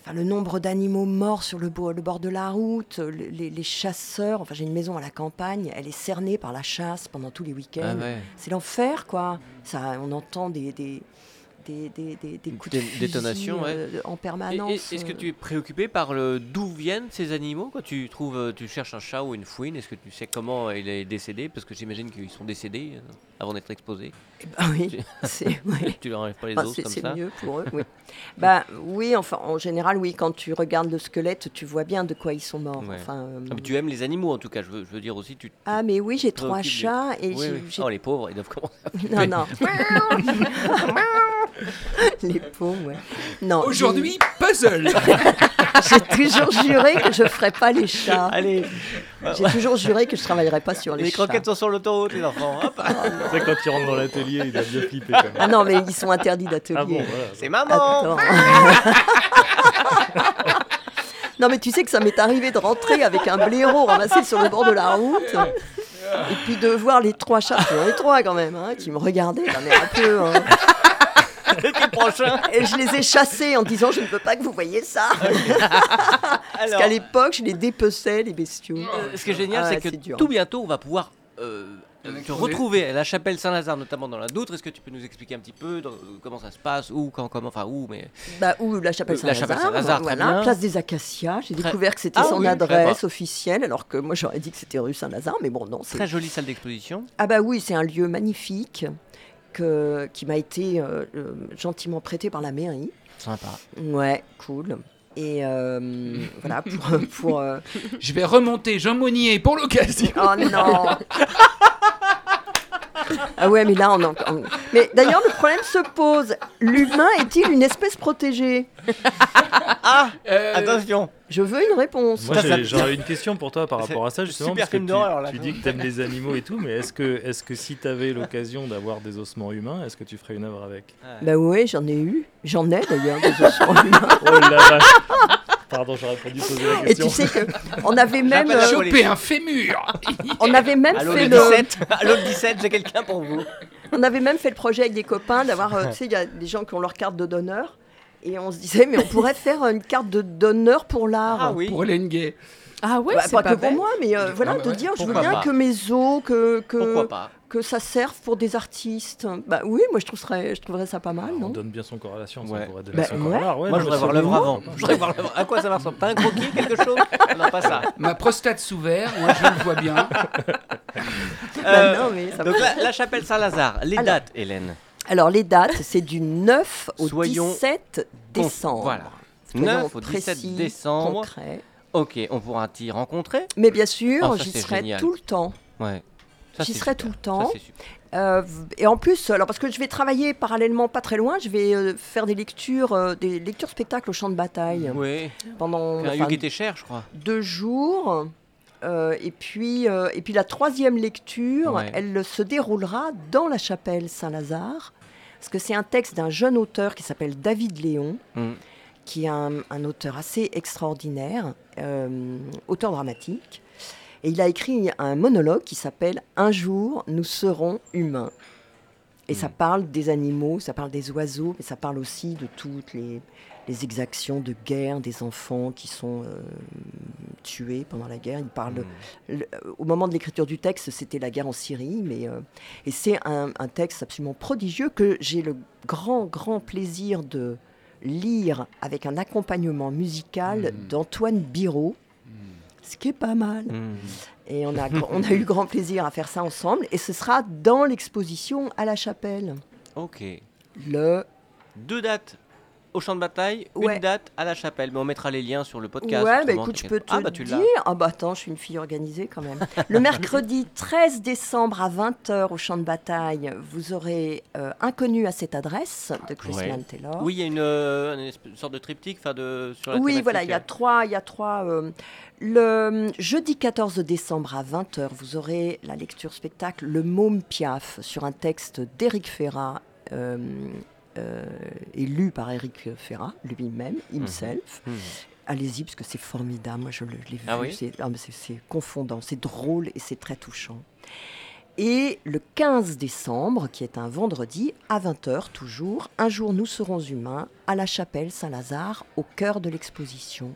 enfin, le nombre d'animaux morts sur le, bo- le bord de la route, le- les, les chasseurs. Enfin, j'ai une maison à la campagne, elle est cernée par la chasse pendant tous les week-ends. ah ouais. C'est l'enfer, quoi. Ça, on entend des, des, des, des, des- des coups de Des fusil, détonations, ouais. en permanence. Est-ce que euh. tu es préoccupé par le d'où viennent ces animaux quand tu trouves, euh, tu cherches un chat ou une fouine? Est-ce que tu sais comment il est décédé? Parce que j'imagine qu'ils sont décédés euh, avant d'être exposés. Ah oui, Tu- c'est... ouais. [LAUGHS] tu leur enlèves pas les os c'est comme c'est mieux pour eux, oui. [LAUGHS] bah oui, enfin en général, oui, quand tu regardes le squelette, tu vois bien de quoi ils sont morts. Ouais. Enfin, euh, Ah, mais tu aimes les animaux en tout cas. Je veux, je veux dire aussi, tu. ah mais oui, j'ai trois chats et Oui, oui. Oh les pauvres, ils doivent commencer. non non. [LAUGHS] Les pauvres, ouais. Non. Aujourd'hui, puzzle j'ai toujours juré que je ferais pas les chats. Allez, J'ai toujours juré que je travaillerais pas sur les, les chats. croquettes sont sur l'autoroute, les enfants. Hop. Tu sais, quand il rentre dans il doit bien quand même. Ah non, mais ils sont interdits d'atelier. Ah bon, voilà. C'est maman. [LAUGHS] Non, mais tu sais que ça m'est arrivé de rentrer avec un blaireau ramassé sur le bord de la route. Et puis de voir les trois chats, avait trois quand même, hein, qui me regardaient d'un air un peu. hein. [LAUGHS] Et je les ai chassés en disant Je ne veux pas que vous voyez ça. [LAUGHS] Parce Alors, qu'à l'époque, je les dépeçais, les bestiaux. euh, ce qui est génial, Ah, c'est que tout bientôt, on va pouvoir euh, te retrouver à la chapelle Saint-Lazare, notamment dans la Doutre. Est-ce que tu peux nous expliquer un petit peu dans- comment ça se passe, où, quand, comment, enfin où, mais Bah, ou la chapelle Euh, la chapelle Saint-Lazare, très voilà, place des Acacias. J'ai Très- découvert que c'était Ah son oui, adresse officielle, alors que moi j'aurais dit que c'était rue Saint-Lazare, mais bon, non, c'est très jolie salle d'exposition. Ah bah oui, c'est un lieu magnifique que, qui m'a été euh, euh, gentiment prêté par la mairie. Sympa. Ouais, cool. Et euh, [LAUGHS] voilà, pour... pour euh, Je vais remonter Jean Monnier pour l'occasion. Oh non [LAUGHS] Ah ouais, mais là, on en... on- Mais d'ailleurs, le problème se pose. L'humain est-il une espèce protégée? Ah Euh, Attention Je veux une réponse. Moi, j'aurais une question pour toi par rapport à ça, justement. super parce que tu, d'horreur, là. tu dis que tu aimes les animaux et tout, mais est-ce que, est que si tu avais l'occasion d'avoir des ossements humains, est-ce que tu ferais une œuvre avec? Bah ouais, j'en ai eu. J'en ai d'ailleurs des ossements [LAUGHS] humains. Oh la vache Pardon, j'aurais pas dû poser la Et question. tu sais que on avait même, euh. Choper un fémur [LAUGHS] on avait même Allô fait le le, 17 Allô le 17, j'ai quelqu'un pour vous. On avait même fait le projet avec des copains d'avoir, euh, tu sais, il y a des gens qui ont leur carte de donneur. Et on se disait, mais on pourrait [LAUGHS] faire une carte de donneur pour l'art. Ah oui. pour Hélène Gay. Ah ouais, Bah, c'est pas, pas, que pour moi, mais euh, voilà, Ah bah de ouais, dire, je veux bien pas. que mes os, que, Pourquoi que, pas que ça serve pour des artistes. Bah oui, moi je trouverais, je trouverais ça pas mal, on non donne bien son corps à la science, Ouais. on pourrait donner Bah, son corps ouais. à l'art. ouais, Moi, je voudrais voir l'œuvre avant. Je voir. À quoi ça va ressembler? Pas un croquis, quelque chose? [LAUGHS] Ah Non, pas ça. Ma prostate sous verre, moi je le vois bien. [LAUGHS] Bah Euh, non, mais ça Donc la, la chapelle Saint-Lazare, les Alors. dates, Hélène? Alors les dates, c'est du 9 au Soyons 17 décembre. Voilà. Soyons 9 au 17 précis, décembre. concrets. Ok, on pourra t'y rencontrer? Mais bien sûr, Oh, ça, j'y serai génial. tout le temps. Ouais. J'y serai super. tout le temps. Euh, et en plus, alors parce que je vais travailler parallèlement, pas très loin, je vais euh, faire des lectures, euh, des lectures spectacles au champ de bataille Oui. pendant Un enfin, était cher, je crois. deux jours. Euh, et, puis, euh, et puis la troisième lecture, Ouais. elle se déroulera dans la chapelle Saint-Lazare, parce que c'est un texte d'un jeune auteur qui s'appelle David Léon, Mm. qui est un, un auteur assez extraordinaire, euh, auteur dramatique. Et il a écrit un monologue qui s'appelle Un jour, nous serons humains. Et ça Mm. parle des animaux, ça parle des oiseaux, mais ça parle aussi de toutes les, les exactions de guerre des enfants qui sont euh, tués pendant la guerre. Il parle, Mm. le- au moment de l'écriture du texte, c'était la guerre en Syrie, mais euh, et c'est un, un texte absolument prodigieux que j'ai le grand, grand plaisir de lire avec un accompagnement musical Mm. d'Antoine Biraud, ce qui est pas mal. Mm. Et on a, [LAUGHS] on a eu grand plaisir à faire ça ensemble, et ce sera dans l'exposition à la chapelle. Ok. Le Deux dates au champ de bataille, Ouais. une date à la chapelle. Mais on mettra les liens sur le podcast. Ouais, bah écoute, je peux pas. te Ah bah tu dire. Ah bah attends, je suis une fille organisée quand même. Le mercredi [LAUGHS] 13 décembre à 20h au champ de bataille, vous aurez euh, Inconnu à cette adresse de Chris Ouais. Taylor. Oui, il y a une, euh, une sorte de triptyque, de sur la Oui, voilà, il y a euh, trois. Il y a trois euh, le jeudi 14 décembre à 20h, vous aurez la lecture spectacle Le Môme Piaf sur un texte d'Éric Ferrat, euh, euh, par Éric Ferrat lui-même, himself. hmm. Allez-y, parce que c'est formidable. Moi, je l'ai vu. Ah oui c'est, ah, c'est- confondant, c'est drôle et c'est très touchant. Et le 15 décembre, qui est un vendredi, à 20h toujours, un jour nous serons humains, à la chapelle Saint-Lazare, au cœur de l'exposition.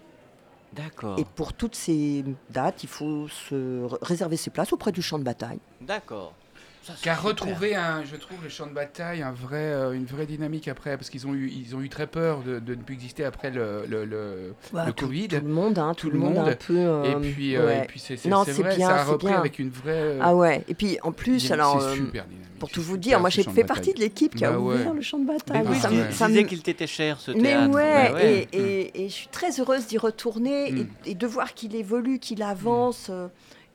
D'accord. Et pour toutes ces dates, il faut se réserver ses places auprès du champ de bataille. D'accord. Ça, Qui a retrouvé, un, je trouve, le champ de bataille, un vrai, euh, une vraie dynamique après, parce qu'ils ont eu, ils ont eu très peur de, de ne plus exister après le, le, le- Voilà, le tout, Covid. tout le monde, hein, tout, Tout le monde, un peu. euh, et puis, euh, ouais. et puis c'est c'est- Non, c'est c'est vrai, bien, ça a c'est repris bien. avec une vraie. euh, Ah ouais. Et puis en plus, dynamique. alors. c'est super dynamique, Pour tout vous dire, moi j'ai fait partie de l'équipe qui a Bah ouais. ouvert le champ de Mais bataille. oui, ça il me- ça disait qu'il t'était cher ce Mais théâtre. ouais, Bah ouais. Et, je suis très heureuse d'y retourner Mm. et, de voir qu'il évolue, qu'il avance,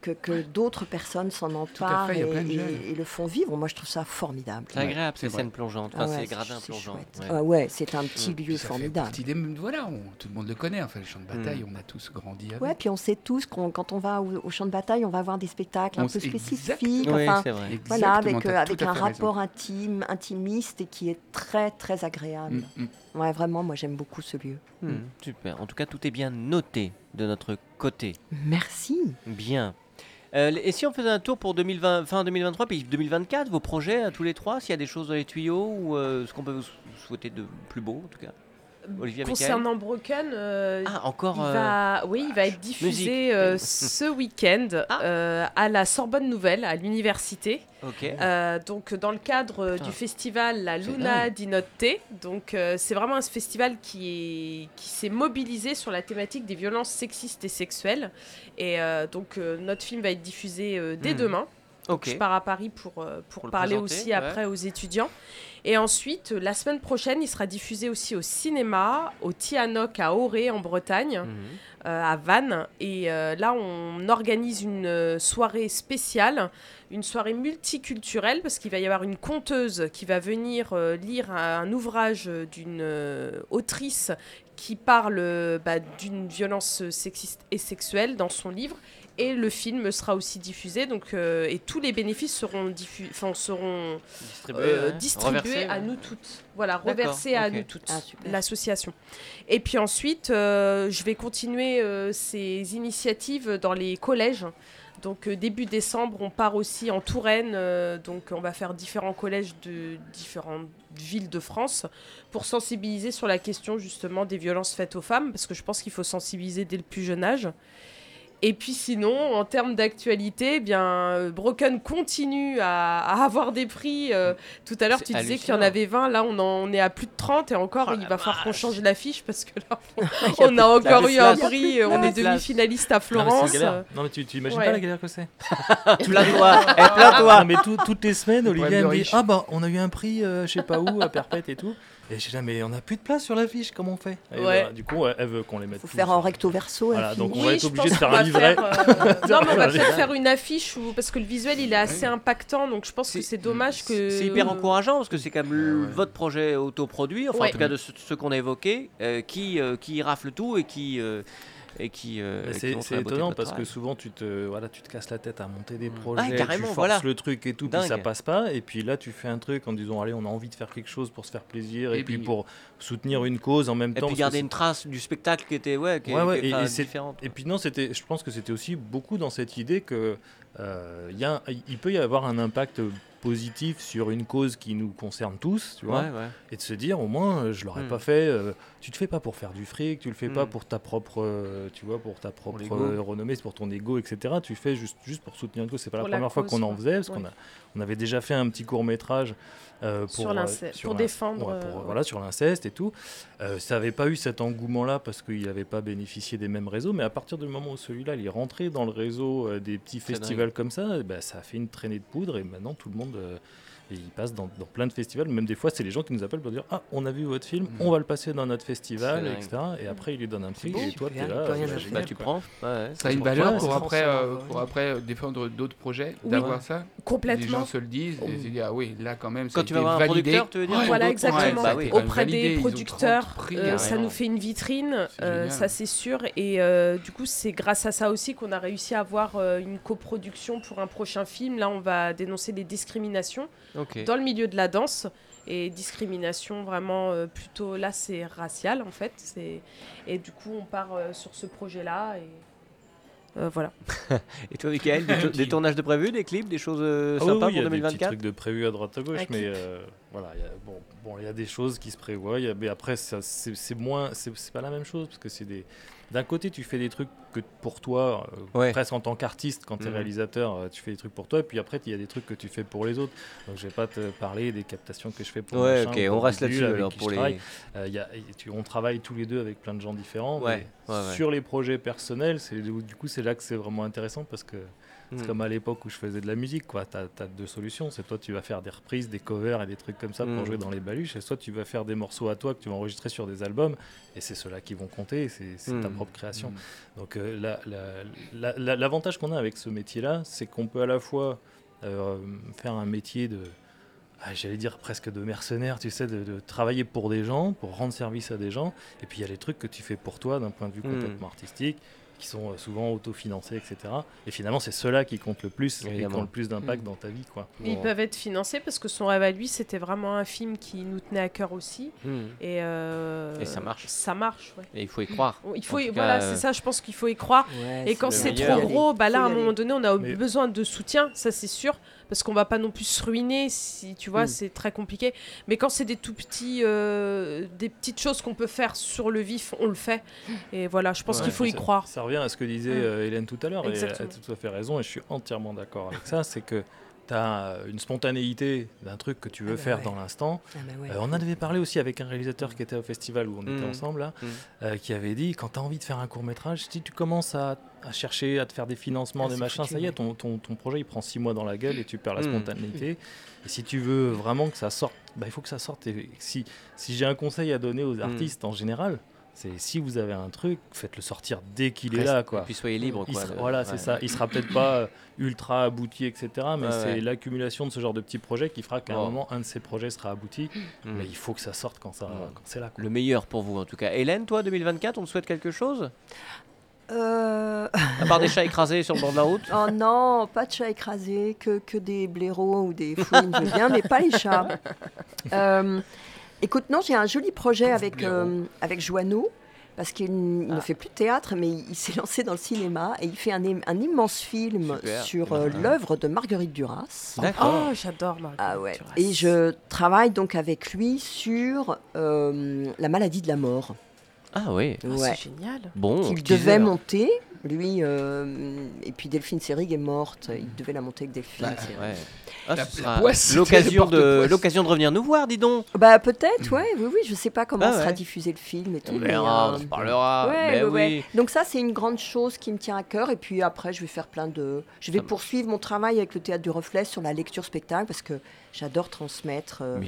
que, que d'autres personnes s'en emparent fait, et, le font vivre. Moi, je trouve ça formidable. C'est agréable c'est ces scènes plongeantes, Ah enfin ouais, ces gradins c'est plongeants. chouette. ouais. Ah ouais, c'est un petit lieu formidable. des- voilà, on- tout le monde le connaît. Enfin, le champ de bataille, Mm. on a tous grandi avec. Ouais, puis on sait tous qu'on quand on va au, au champ de bataille, on va voir des spectacles un peu spécifiques. Oui, enfin, c'est vrai. voilà, avec, euh, avec un raison. rapport intime, intimiste et qui est très très agréable. Mm, mm. Ouais, vraiment, moi j'aime beaucoup ce lieu. Hmm, super. En tout cas, tout est bien noté de notre côté. Merci. Bien. Euh, et si on faisait un tour pour 2020, fin 2023 puis 2024, vos projets à tous les trois, s'il y a des choses dans les tuyaux ou euh, ce qu'on peut vous sou- souhaiter de plus beau en tout cas? Olivier Michael Concernant Broken, euh, Ah, encore il euh, va, oui, il va être diffusé euh, ce week-end Ah. à la Sorbonne Nouvelle, à l'université. Ok. Euh, donc dans le cadre Putain. du festival La Luna di Notte. Donc c'est vraiment un festival qui est qui s'est mobilisé sur la thématique des violences sexistes et sexuelles. Et donc notre film va être diffusé dès Hmm. demain. ok. Je pars à Paris pour, pour, Pour le parler aussi ouais. après aux étudiants. Et ensuite, la semaine prochaine, il sera diffusé aussi au cinéma, au Tianoc à Auray en Bretagne, Mhm. euh, à Vannes. Et euh, là, on organise une euh, soirée spéciale, une soirée multiculturelle, parce qu'il va y avoir une conteuse qui va venir euh, lire un, un ouvrage d'une autrice qui parle bah, d'une violence sexiste et sexuelle dans son livre. Et le film sera aussi diffusé, donc euh, et tous les bénéfices seront diffus- enfin, seront euh, distribués Reversé, à ouais. nous toutes. Voilà, reversés à nous toutes, Ah, l'association. Et puis ensuite, euh, je vais continuer euh, ces initiatives dans les collèges. Donc euh, début décembre, on part aussi en Touraine. euh, donc on va faire différents collèges de différentes villes de France pour sensibiliser sur la question justement des violences faites aux femmes, parce que je pense qu'il faut sensibiliser dès le plus jeune âge. Et puis sinon, en termes d'actualité, eh bien euh, Broken continue à, à avoir des prix. euh, tout à l'heure, tu disais qu'il y en avait 20, là on, en, on est à plus de 30 et encore, Oh il va falloir qu'on change l'affiche parce que là, [LAUGHS] a on a encore eu un prix, de on est demi-finaliste à Non, mais Florence. c'est galère. Non, mais tu, tu imagines Ouais. pas la galère que c'est? [LAUGHS] [LAUGHS] Plains-toi, plains-toi. Non, mais tout- toutes les semaines, Olivier me dit. Ah bah, on a eu un prix, euh, je sais pas où, à Perpète et tout. Et je dis Mais on a plus de place sur l'affiche, comment on fait? Et Ouais. voilà, Du coup, elle veut qu'on les mette. Il faut tous faire en recto verso. Voilà, donc on va être je obligé de pense faire qu'on un va livret. faire, euh, [LAUGHS] non, mais on va peut-être faire une affiche où- parce que le visuel il est assez impactant, donc je pense que C'est- c'est dommage que. C'est hyper encourageant parce que c'est quand même le- votre projet autoproduit, enfin Ouais. en tout cas de ce- ceux qu'on a évoqués, euh, qui, euh, qui rafle tout et qui, euh, et qui, euh, Mais qui C'est étonnant parce que souvent tu te, voilà, tu te casses la tête à monter des Mm. projets, Ah, carrément, tu forces voilà. le truc et tout, puis Dingue. ça passe pas. Et puis là, tu fais un truc en disant allez, on a envie de faire quelque chose pour se faire plaisir et, Et puis puis- pour soutenir une cause en même Et temps. puis parce que garder une trace du spectacle qui était ouais, qui Ouais, qui et- et différente. Et puis non, c'était, je pense que c'était aussi beaucoup dans cette idée que euh, il y a, il peut y avoir un impact positif sur une cause qui nous concerne tous, tu vois, Ouais, ouais. et de se dire au moins je l'aurais Hmm. pas fait. euh, tu te fais pas pour faire du fric, tu le fais pas Hmm. pour ta propre, euh, tu vois, pour ta propre euh, renommée, c'est pour ton ego, etc. Tu fais juste, juste pour soutenir une cause. C'est pas Pour la la première fois qu'on en faisait, parce Ouais. qu'on a, on avait déjà fait un petit court métrage pour sur euh, l'inceste, sur pour défendre. Ouais, pour, euh, voilà, sur l'inceste et tout. Euh, ça n'avait pas eu cet engouement-là parce qu'il n'avait pas bénéficié des mêmes réseaux, mais à partir du moment où celui-là il est rentré dans le réseau euh, des petits festivals comme ça, eh ben, ça a fait une traînée de poudre et maintenant tout le monde. Euh, Et il passe dans, dans plein de festivals. Même des fois, c'est les gens qui nous appellent pour dire Ah, on a vu votre film, Mhm. on va le passer dans notre festival, etc. Et après, il lui donne un prix. et toi, tu es il là. bah, génial, Bah, tu prends. Ouais, Ça a une valeur pour pour après, euh, ouais. pour après défendre d'autres projets, d'avoir ça? Les Complètement. gens se le disent et se disent ah oui là quand même ça Quand a tu été vas voir un validé. producteur, tu veux dire Ouais, Voilà, exactement. Bah oui. Auprès validé, des producteurs, 30 prix, euh, ça nous fait une vitrine, euh, ça c'est sûr. Et euh, du coup, c'est grâce à ça aussi qu'on a réussi à avoir euh, une coproduction pour un prochain film. Là, on va dénoncer les discriminations dans le milieu de la danse. Et discrimination vraiment euh, plutôt, là c'est racial en fait. C'est- Et du coup, on part euh, sur ce projet-là. Et euh, voilà. [LAUGHS] Et toi, Michael, des, [LAUGHS] des tournages de prévus, des clips, des choses euh, Ah oui, sympas oui, il y pour a des petits 2024 trucs de prévus à droite à gauche, Un mais euh, voilà, il y a, bon, bon, il y a des choses qui se prévoient, il y a- mais après, ça, c'est c'est moins, c'est c'est pas la même chose, parce que c'est des... D'un côté, tu fais des trucs que pour toi, euh, Ouais. presque en tant qu'artiste, quand tu es Mhm. réalisateur, euh, tu fais des trucs pour toi, et puis après, il y a des trucs que tu fais pour les autres. Donc, je vais pas te parler des captations que je fais pour Ouais, machin, ok, on reste là-dessus alors pour les. travaille. Euh, il y a- et tu- on travaille tous les deux avec plein de gens différents. Ouais, mais ouais, ouais. Sur les projets personnels, c'est du coup c'est là que c'est vraiment intéressant parce que c'est Hmm. comme à l'époque où je faisais de la musique, quoi. Tu as, deux solutions. C'est toi, tu vas faire des reprises, des covers et des trucs comme ça pour Mm. jouer dans les baluches. Et soit tu vas faire des morceaux à toi que tu vas enregistrer sur des albums. Et c'est ceux-là qui vont compter. C'est c'est ta Mm. propre création. Donc euh, la- la- la- la- l'avantage qu'on a avec ce métier-là, c'est qu'on peut à la fois euh, faire un métier de, ah, j'allais dire presque de mercenaire, tu sais, de, de travailler pour des gens, pour rendre service à des gens. Et puis il y a les trucs que tu fais pour toi d'un point de vue complètement artistique, qui sont euh, souvent autofinancés, etc. Et finalement, c'est ceux-là qui comptent le plus et qui ont le plus d'impact Mm. dans ta vie, quoi. Ils peuvent être financés parce que son rêve à lui, c'était vraiment un film qui nous tenait à cœur aussi. Et, euh, Et ça marche. Ça marche, ouais. Et il faut y croire. Il faut y- voilà, cas, euh, c'est ça, je pense qu'il faut y croire. Ouais, Et quand c'est trop gros, bah là, à un moment donné, on a Mais- besoin de soutien, ça c'est sûr, parce qu'on va pas non plus se ruiner, si tu vois, Mm. c'est très compliqué. Mais quand c'est des tout petits, euh, des petites choses qu'on peut faire sur le vif, on le fait. Et voilà, je pense Ouais, qu'il faut y ça, croire. Ça revient à ce que disait Mm. euh, Hélène tout à l'heure, et elle a tout à fait raison, et je suis entièrement d'accord avec ça, c'est que tu as une spontanéité d'un truc que tu veux Ah bah faire ouais. dans l'instant. Ah bah ouais. Euh, on en avait parlé aussi avec un réalisateur qui était au festival où on était Mm. ensemble, là, Mm. euh, qui avait dit, quand tu as envie de faire un court métrage, si tu commences à, à chercher, à te faire des financements, Ah, des machins, ça y est, ton, ton, ton projet il prend six mois dans la gueule et tu perds la Mm. spontanéité. Et si tu veux vraiment que ça sorte, bah, il faut que ça sorte. Et si si j'ai un conseil à donner aux artistes en général, c'est si vous avez un truc, faites-le sortir dès qu'il est là. Et Quoi. puis soyez libre, Il quoi. sera- voilà, ouais. c'est ça. Il sera peut-être pas euh, ultra abouti, etc. Mais Ouais, c'est ouais. l'accumulation de ce genre de petits projets qui fera qu'à un moment, un de ces projets sera abouti. Hmm. Mais il faut que ça sorte quand, ça, Mm. quand c'est là. quoi. Le meilleur pour vous, en tout cas. Hélène, toi, 2024, on te souhaite quelque chose? Euh, À part des chats [LAUGHS] écrasés sur le bord de la route? Oh non, pas de chats écrasés, que, que des blaireaux ou des fouines, je veux bien, mais pas les chats. [LAUGHS] Euh, écoute, non, j'ai un joli projet avec, euh, avec Joanneau, parce qu'il il ne fait plus de théâtre, mais il, il s'est [LAUGHS] lancé dans le cinéma et il fait un, im- un immense film Super. sur euh, l'œuvre de Marguerite Duras. D'accord. Oh, j'adore Marguerite Ah ouais. Duras. Et je travaille donc avec lui sur euh, la maladie de la mort. Ah oui. Ah. C'est génial. Bon. qu'il teaser. devait monter, lui, euh, et puis Delphine Seyrig est morte, il devait la monter avec Delphine Bah. Ouais. Ah, l'occasion de porte-poisse. l'occasion de revenir nous voir, dis donc. Bah peut-être, ouais, oui, oui, je sais pas comment Ah sera diffusé le film et tout. On mais, verra, euh, on se parlera. ouais, Mais ouais, ouais. oui. Donc ça, c'est une grande chose qui me tient à cœur. Et puis après, je vais faire plein de... Je vais poursuivre mon travail avec le Théâtre du Reflet sur la lecture-spectacle parce que j'adore transmettre euh,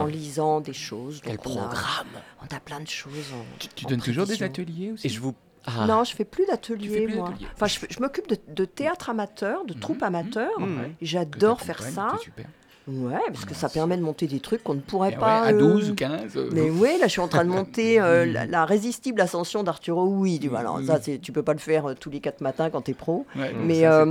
en lisant des choses. Quel Donc, on a- programme On a plein de choses. en- Tu, tu en donnes toujours des ateliers aussi? Et je vous. Ah. Non, je fais plus d'ateliers, plus moi. Enfin, je, m'occupe de, de théâtre amateur, de Mhm, troupe amateur. mhm. J'adore faire ça. c'est super. Ouais, parce que Bah, ça permet de monter des trucs qu'on ne pourrait Eh ouais, pas. à euh, 12 ou 15. euh, Mais oui, là, je suis en train de [LAUGHS] monter euh, la, la résistible ascension d'Arturo Oui. Tu vois, alors ça, tu peux pas le faire euh, tous les quatre matins quand tu es pro, ouais, mais, ça,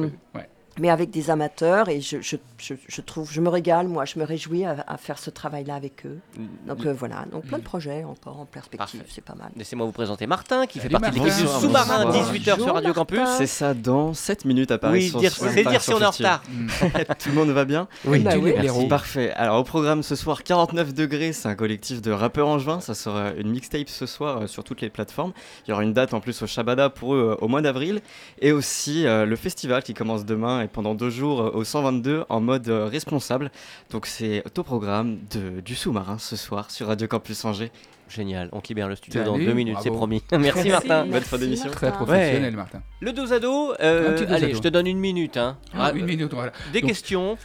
mais avec des amateurs. Et je, je, je, je trouve, je me régale, moi, je me réjouis à, à faire ce travail-là avec eux. Donc euh, voilà, donc plein de projets encore en perspective, c'est pas mal. Laissez-moi vous présenter Martin, qui fait partie de Martin. l'équipe du Bonsoir, sous-marin bonsoir. 18h sur Radio Campus. C'est ça, dans 7 minutes à Paris. Oui, c'est dire si on est en 50. retard. Mm. [LAUGHS] Tout le monde va bien Oui, Bah oui. Merci. Parfait. Alors au programme ce soir, 49 degrés, c'est un collectif de rappeurs en juin. Ça sera une mixtape ce soir euh, sur toutes les plateformes. Il y aura une date en plus au Shabada pour eux euh, au mois d'avril. Et aussi euh, le festival qui commence demain et pendant deux jours euh, au 122 en mode euh, responsable. Donc c'est au programme de, du sous-marin ce soir sur Radio Campus Angers. Génial, on te libère le studio dans deux minutes, c'est promis. [LAUGHS] Merci Martin. Bonne fin d'émission. Très professionnel, Martin. Le dos à dos, euh, à allez, dos. je te donne une minute. Hein. Ah, Ah, une euh, minute, voilà. Des Donc, questions.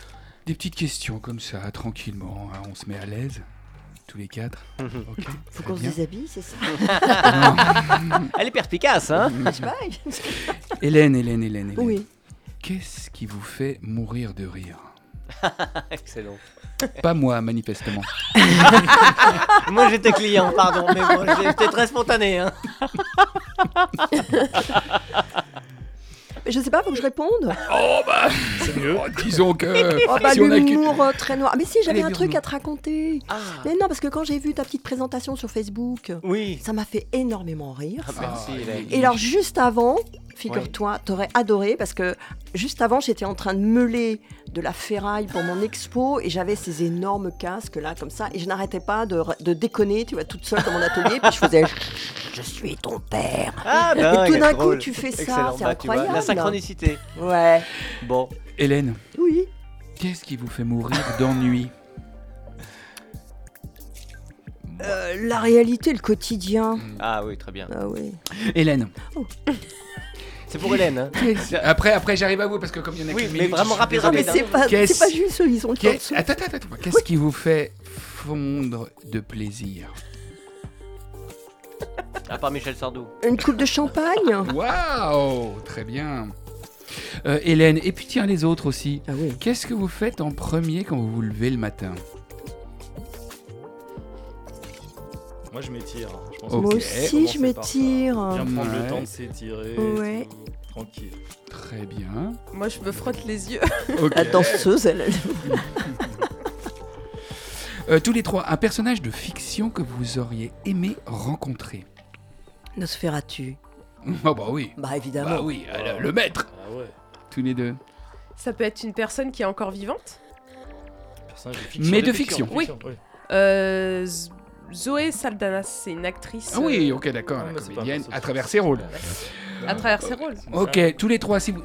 Des petites questions comme ça, tranquillement. hein, On se met à l'aise, tous les quatre. [LAUGHS] Ok. Faut qu'on se déshabille, c'est ça [LAUGHS] Elle est perspicace, hein. Hélène, Hélène, Hélène, Hélène. Oui. Qu'est-ce qui vous fait mourir de rire [LAUGHS] Excellent. Pas moi, manifestement. [LAUGHS] Moi j'étais client, pardon, mais bon, j'étais très spontané. Hein. [LAUGHS] Mais je sais pas, faut que je réponde. Oh bah C'est mieux. oh, Disons que Oh bah si on a l'humour euh, très noir. Mais si, j'avais un truc l'humour. à te raconter. Ah, Mais non, parce que quand j'ai vu ta petite présentation sur Facebook, oui. ça m'a fait énormément rire. Ah, merci, Ah. Et alors juste avant, figure-toi, t'aurais adoré parce que juste avant, j'étais en train de meuler de la ferraille pour mon expo et j'avais ces énormes casques là comme ça et je n'arrêtais pas de, de déconner, tu vois, toute seule dans mon atelier. puis je faisais Je suis ton père. Ah, Et ben, tout quel d'un coup, tu fais ça, c'est Bah, vois, La incroyable. synchronicité. Ouais. Bon. Hélène, Oui. qu'est-ce qui vous fait mourir d'ennui Euh, la réalité, le quotidien. Ah oui, très bien. Ah oui. Hélène. C'est pour Hélène. Hein. [LAUGHS] Après, après j'arrive à vous parce que comme il y en a Oui, mais minute, vraiment rapide. Mais c'est pas, c'est pas juste, ils ont le temps de Qu'est- souffler. Attends, attends, attends. Qu'est-ce qui vous fait fondre de plaisir À part Michel Sardou. Une coupe de champagne? Waouh Très bien. Euh, Hélène, et puis tiens les autres aussi. Ah oui. Qu'est-ce que vous faites en premier quand vous vous levez le matin? Moi, je m'étire. hein. Je pense Ok. Moi aussi, je m'étire. Bien prendre Ouais. le temps de s'étirer. Ouais. Tranquille. Très bien. Moi, je me frotte les yeux. Ok. La danseuse, elle. [LAUGHS] Euh, tous les trois, un personnage de fiction que vous auriez aimé rencontrer. Nosferatu. [LAUGHS] Oh bah oui. Bah évidemment. Bah oui, euh, le, le maître. Ah ouais. Tous les deux. Ça peut être une personne qui est encore vivante? Personnage de fiction. Mais de fiction. Oui. Euh, Z- Zoé Saldanas, c'est une actrice. Ah oui, ok, d'accord. La comédienne à travers ses rôles. à travers ses rôles. Ok, tous les trois, si vous.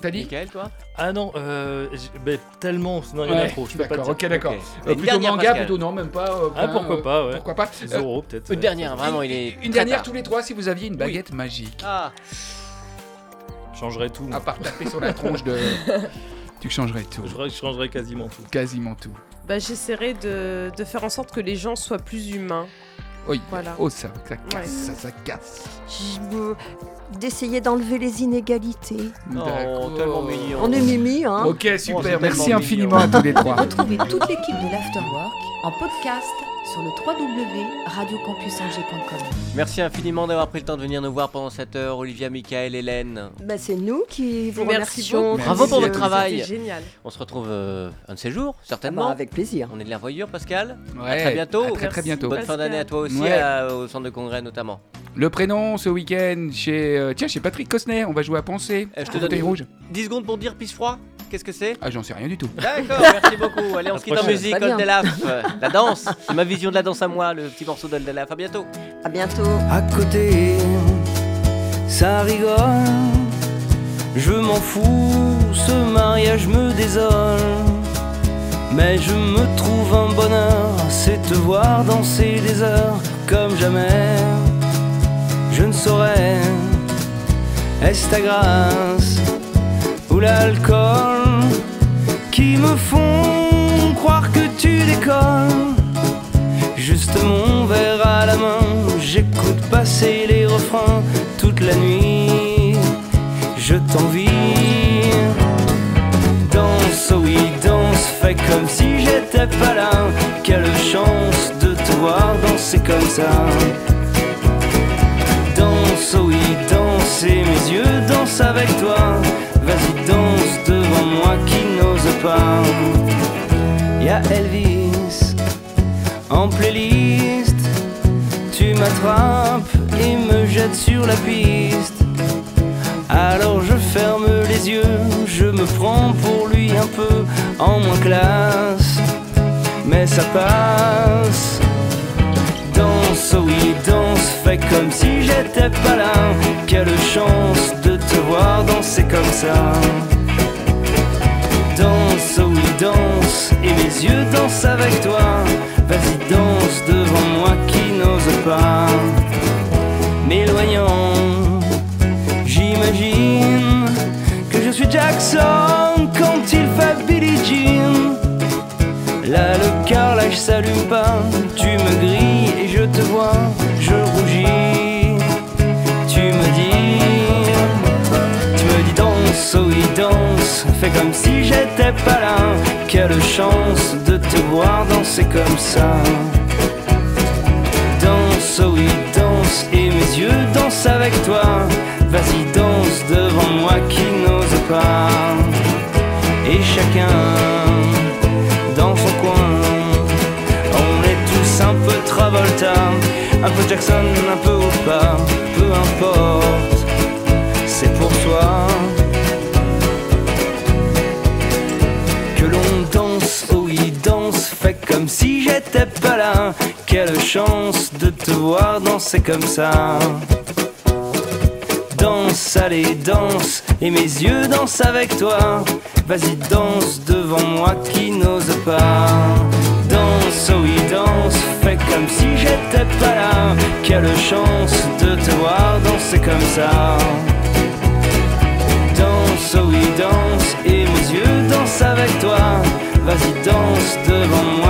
T'as dit Michael, toi Ah non, euh, ben, tellement. Non, il y en a trop. Je peux pas D'accord, dire. ok, d'accord. Ok. Euh, Une plutôt dernière, manga, Pascal. plutôt non, même pas. euh, Ah, ben, pourquoi euh, pas, ouais. Pourquoi pas Euh, Zoro, peut-être. Une ouais. dernière, vraiment, il est. Une très dernière tard. tous les trois si vous aviez une baguette magique. Ah, changerais tout. À part taper sur la tronche de. [LAUGHS] Tu changerais tout. Je je changerais quasiment tout. Quasiment tout. Bah, J'essaierai de, de faire en sorte que les gens soient plus humains. Oui. Voilà. Oh, ça, ça casse, Ouais. ça, ça casse. Je D'essayer d'enlever les inégalités. oh, tellement mignon. On est mimi, hein Ok, super. tellement Merci mignon. infiniment à tous les trois. Retrouvez toute l'équipe de l'Afterwork en podcast sur le www.radiocampusangers.com. Merci infiniment d'avoir pris le temps de venir nous voir pendant cette heure, Olivia, Michael, Hélène. Bah, c'est nous qui vous Merci remercions. beaucoup. Bravo pour Euh, votre travail. C'était génial. On se retrouve euh, un de ces jours, ah bah, certainement. avec plaisir. On est de la voyure, Pascal. Ouais, très bientôt. à très très bientôt. Bonne fin d'année à toi aussi, Ouais. à- au centre de congrès notamment. Le prénom ce week-end chez euh, tiens chez Patrick Cosner. On va jouer à penser. Euh, je te à donne- rouge. 10 secondes pour dire pisse froid Qu'est-ce que c'est? Ah j'en sais rien du tout. D'accord, [LAUGHS] merci beaucoup. Allez, on se quitte en musique, bien. Oldelaf. Euh, La danse, c'est ma vision de la danse à moi, le petit morceau d'Oldelaf. À bientôt. À bientôt. à côté, ça rigole. Je m'en fous, ce mariage me désole. Mais je me trouve un bonheur, c'est te voir danser des heures comme jamais. Je ne saurais, est-ce ta grâce ou l'alcool? Qui me font croire que tu décolles? Juste mon verre à la main, j'écoute passer les refrains toute la nuit. Je t'envie. Danse, oui, danse, fais comme si j'étais pas là. Quelle chance de te voir danser comme ça. Danse, oui, danse, et mes yeux dansent avec toi. Vas-y, danse devant moi qui pas. Y'a Elvis en playlist. Tu m'attrapes et me jettes sur la piste. Alors je ferme les yeux, je me prends pour lui un peu en moins classe. Mais ça passe. Danse, oh oui, danse, fais comme si j'étais pas là. Quelle chance de te voir danser comme ça. les yeux, danse avec toi. Vas-y, danse devant moi qui n'ose pas. M'éloignant, j'imagine que je suis Jackson quand il fait Billie Jean. Là, le carrelage s'allume pas, tu me grilles. Fais comme si j'étais pas là. Quelle chance de te voir danser comme ça. Danse, oh oui danse, et mes yeux dansent avec toi. Vas-y danse devant moi qui n'ose pas. Et chacun dans son coin. On est tous un peu Travolta, un peu Jackson, un peu Opa, peu importe, c'est pour soi. De te voir danser comme ça. Danse, allez, danse, et mes yeux dansent avec toi. Vas-y, danse devant moi qui n'ose pas. Danse, oui, danse, fais comme si j'étais pas là. Quelle chance de te voir danser comme ça. Danse, oui, danse, et mes yeux dansent avec toi. Vas-y, danse devant moi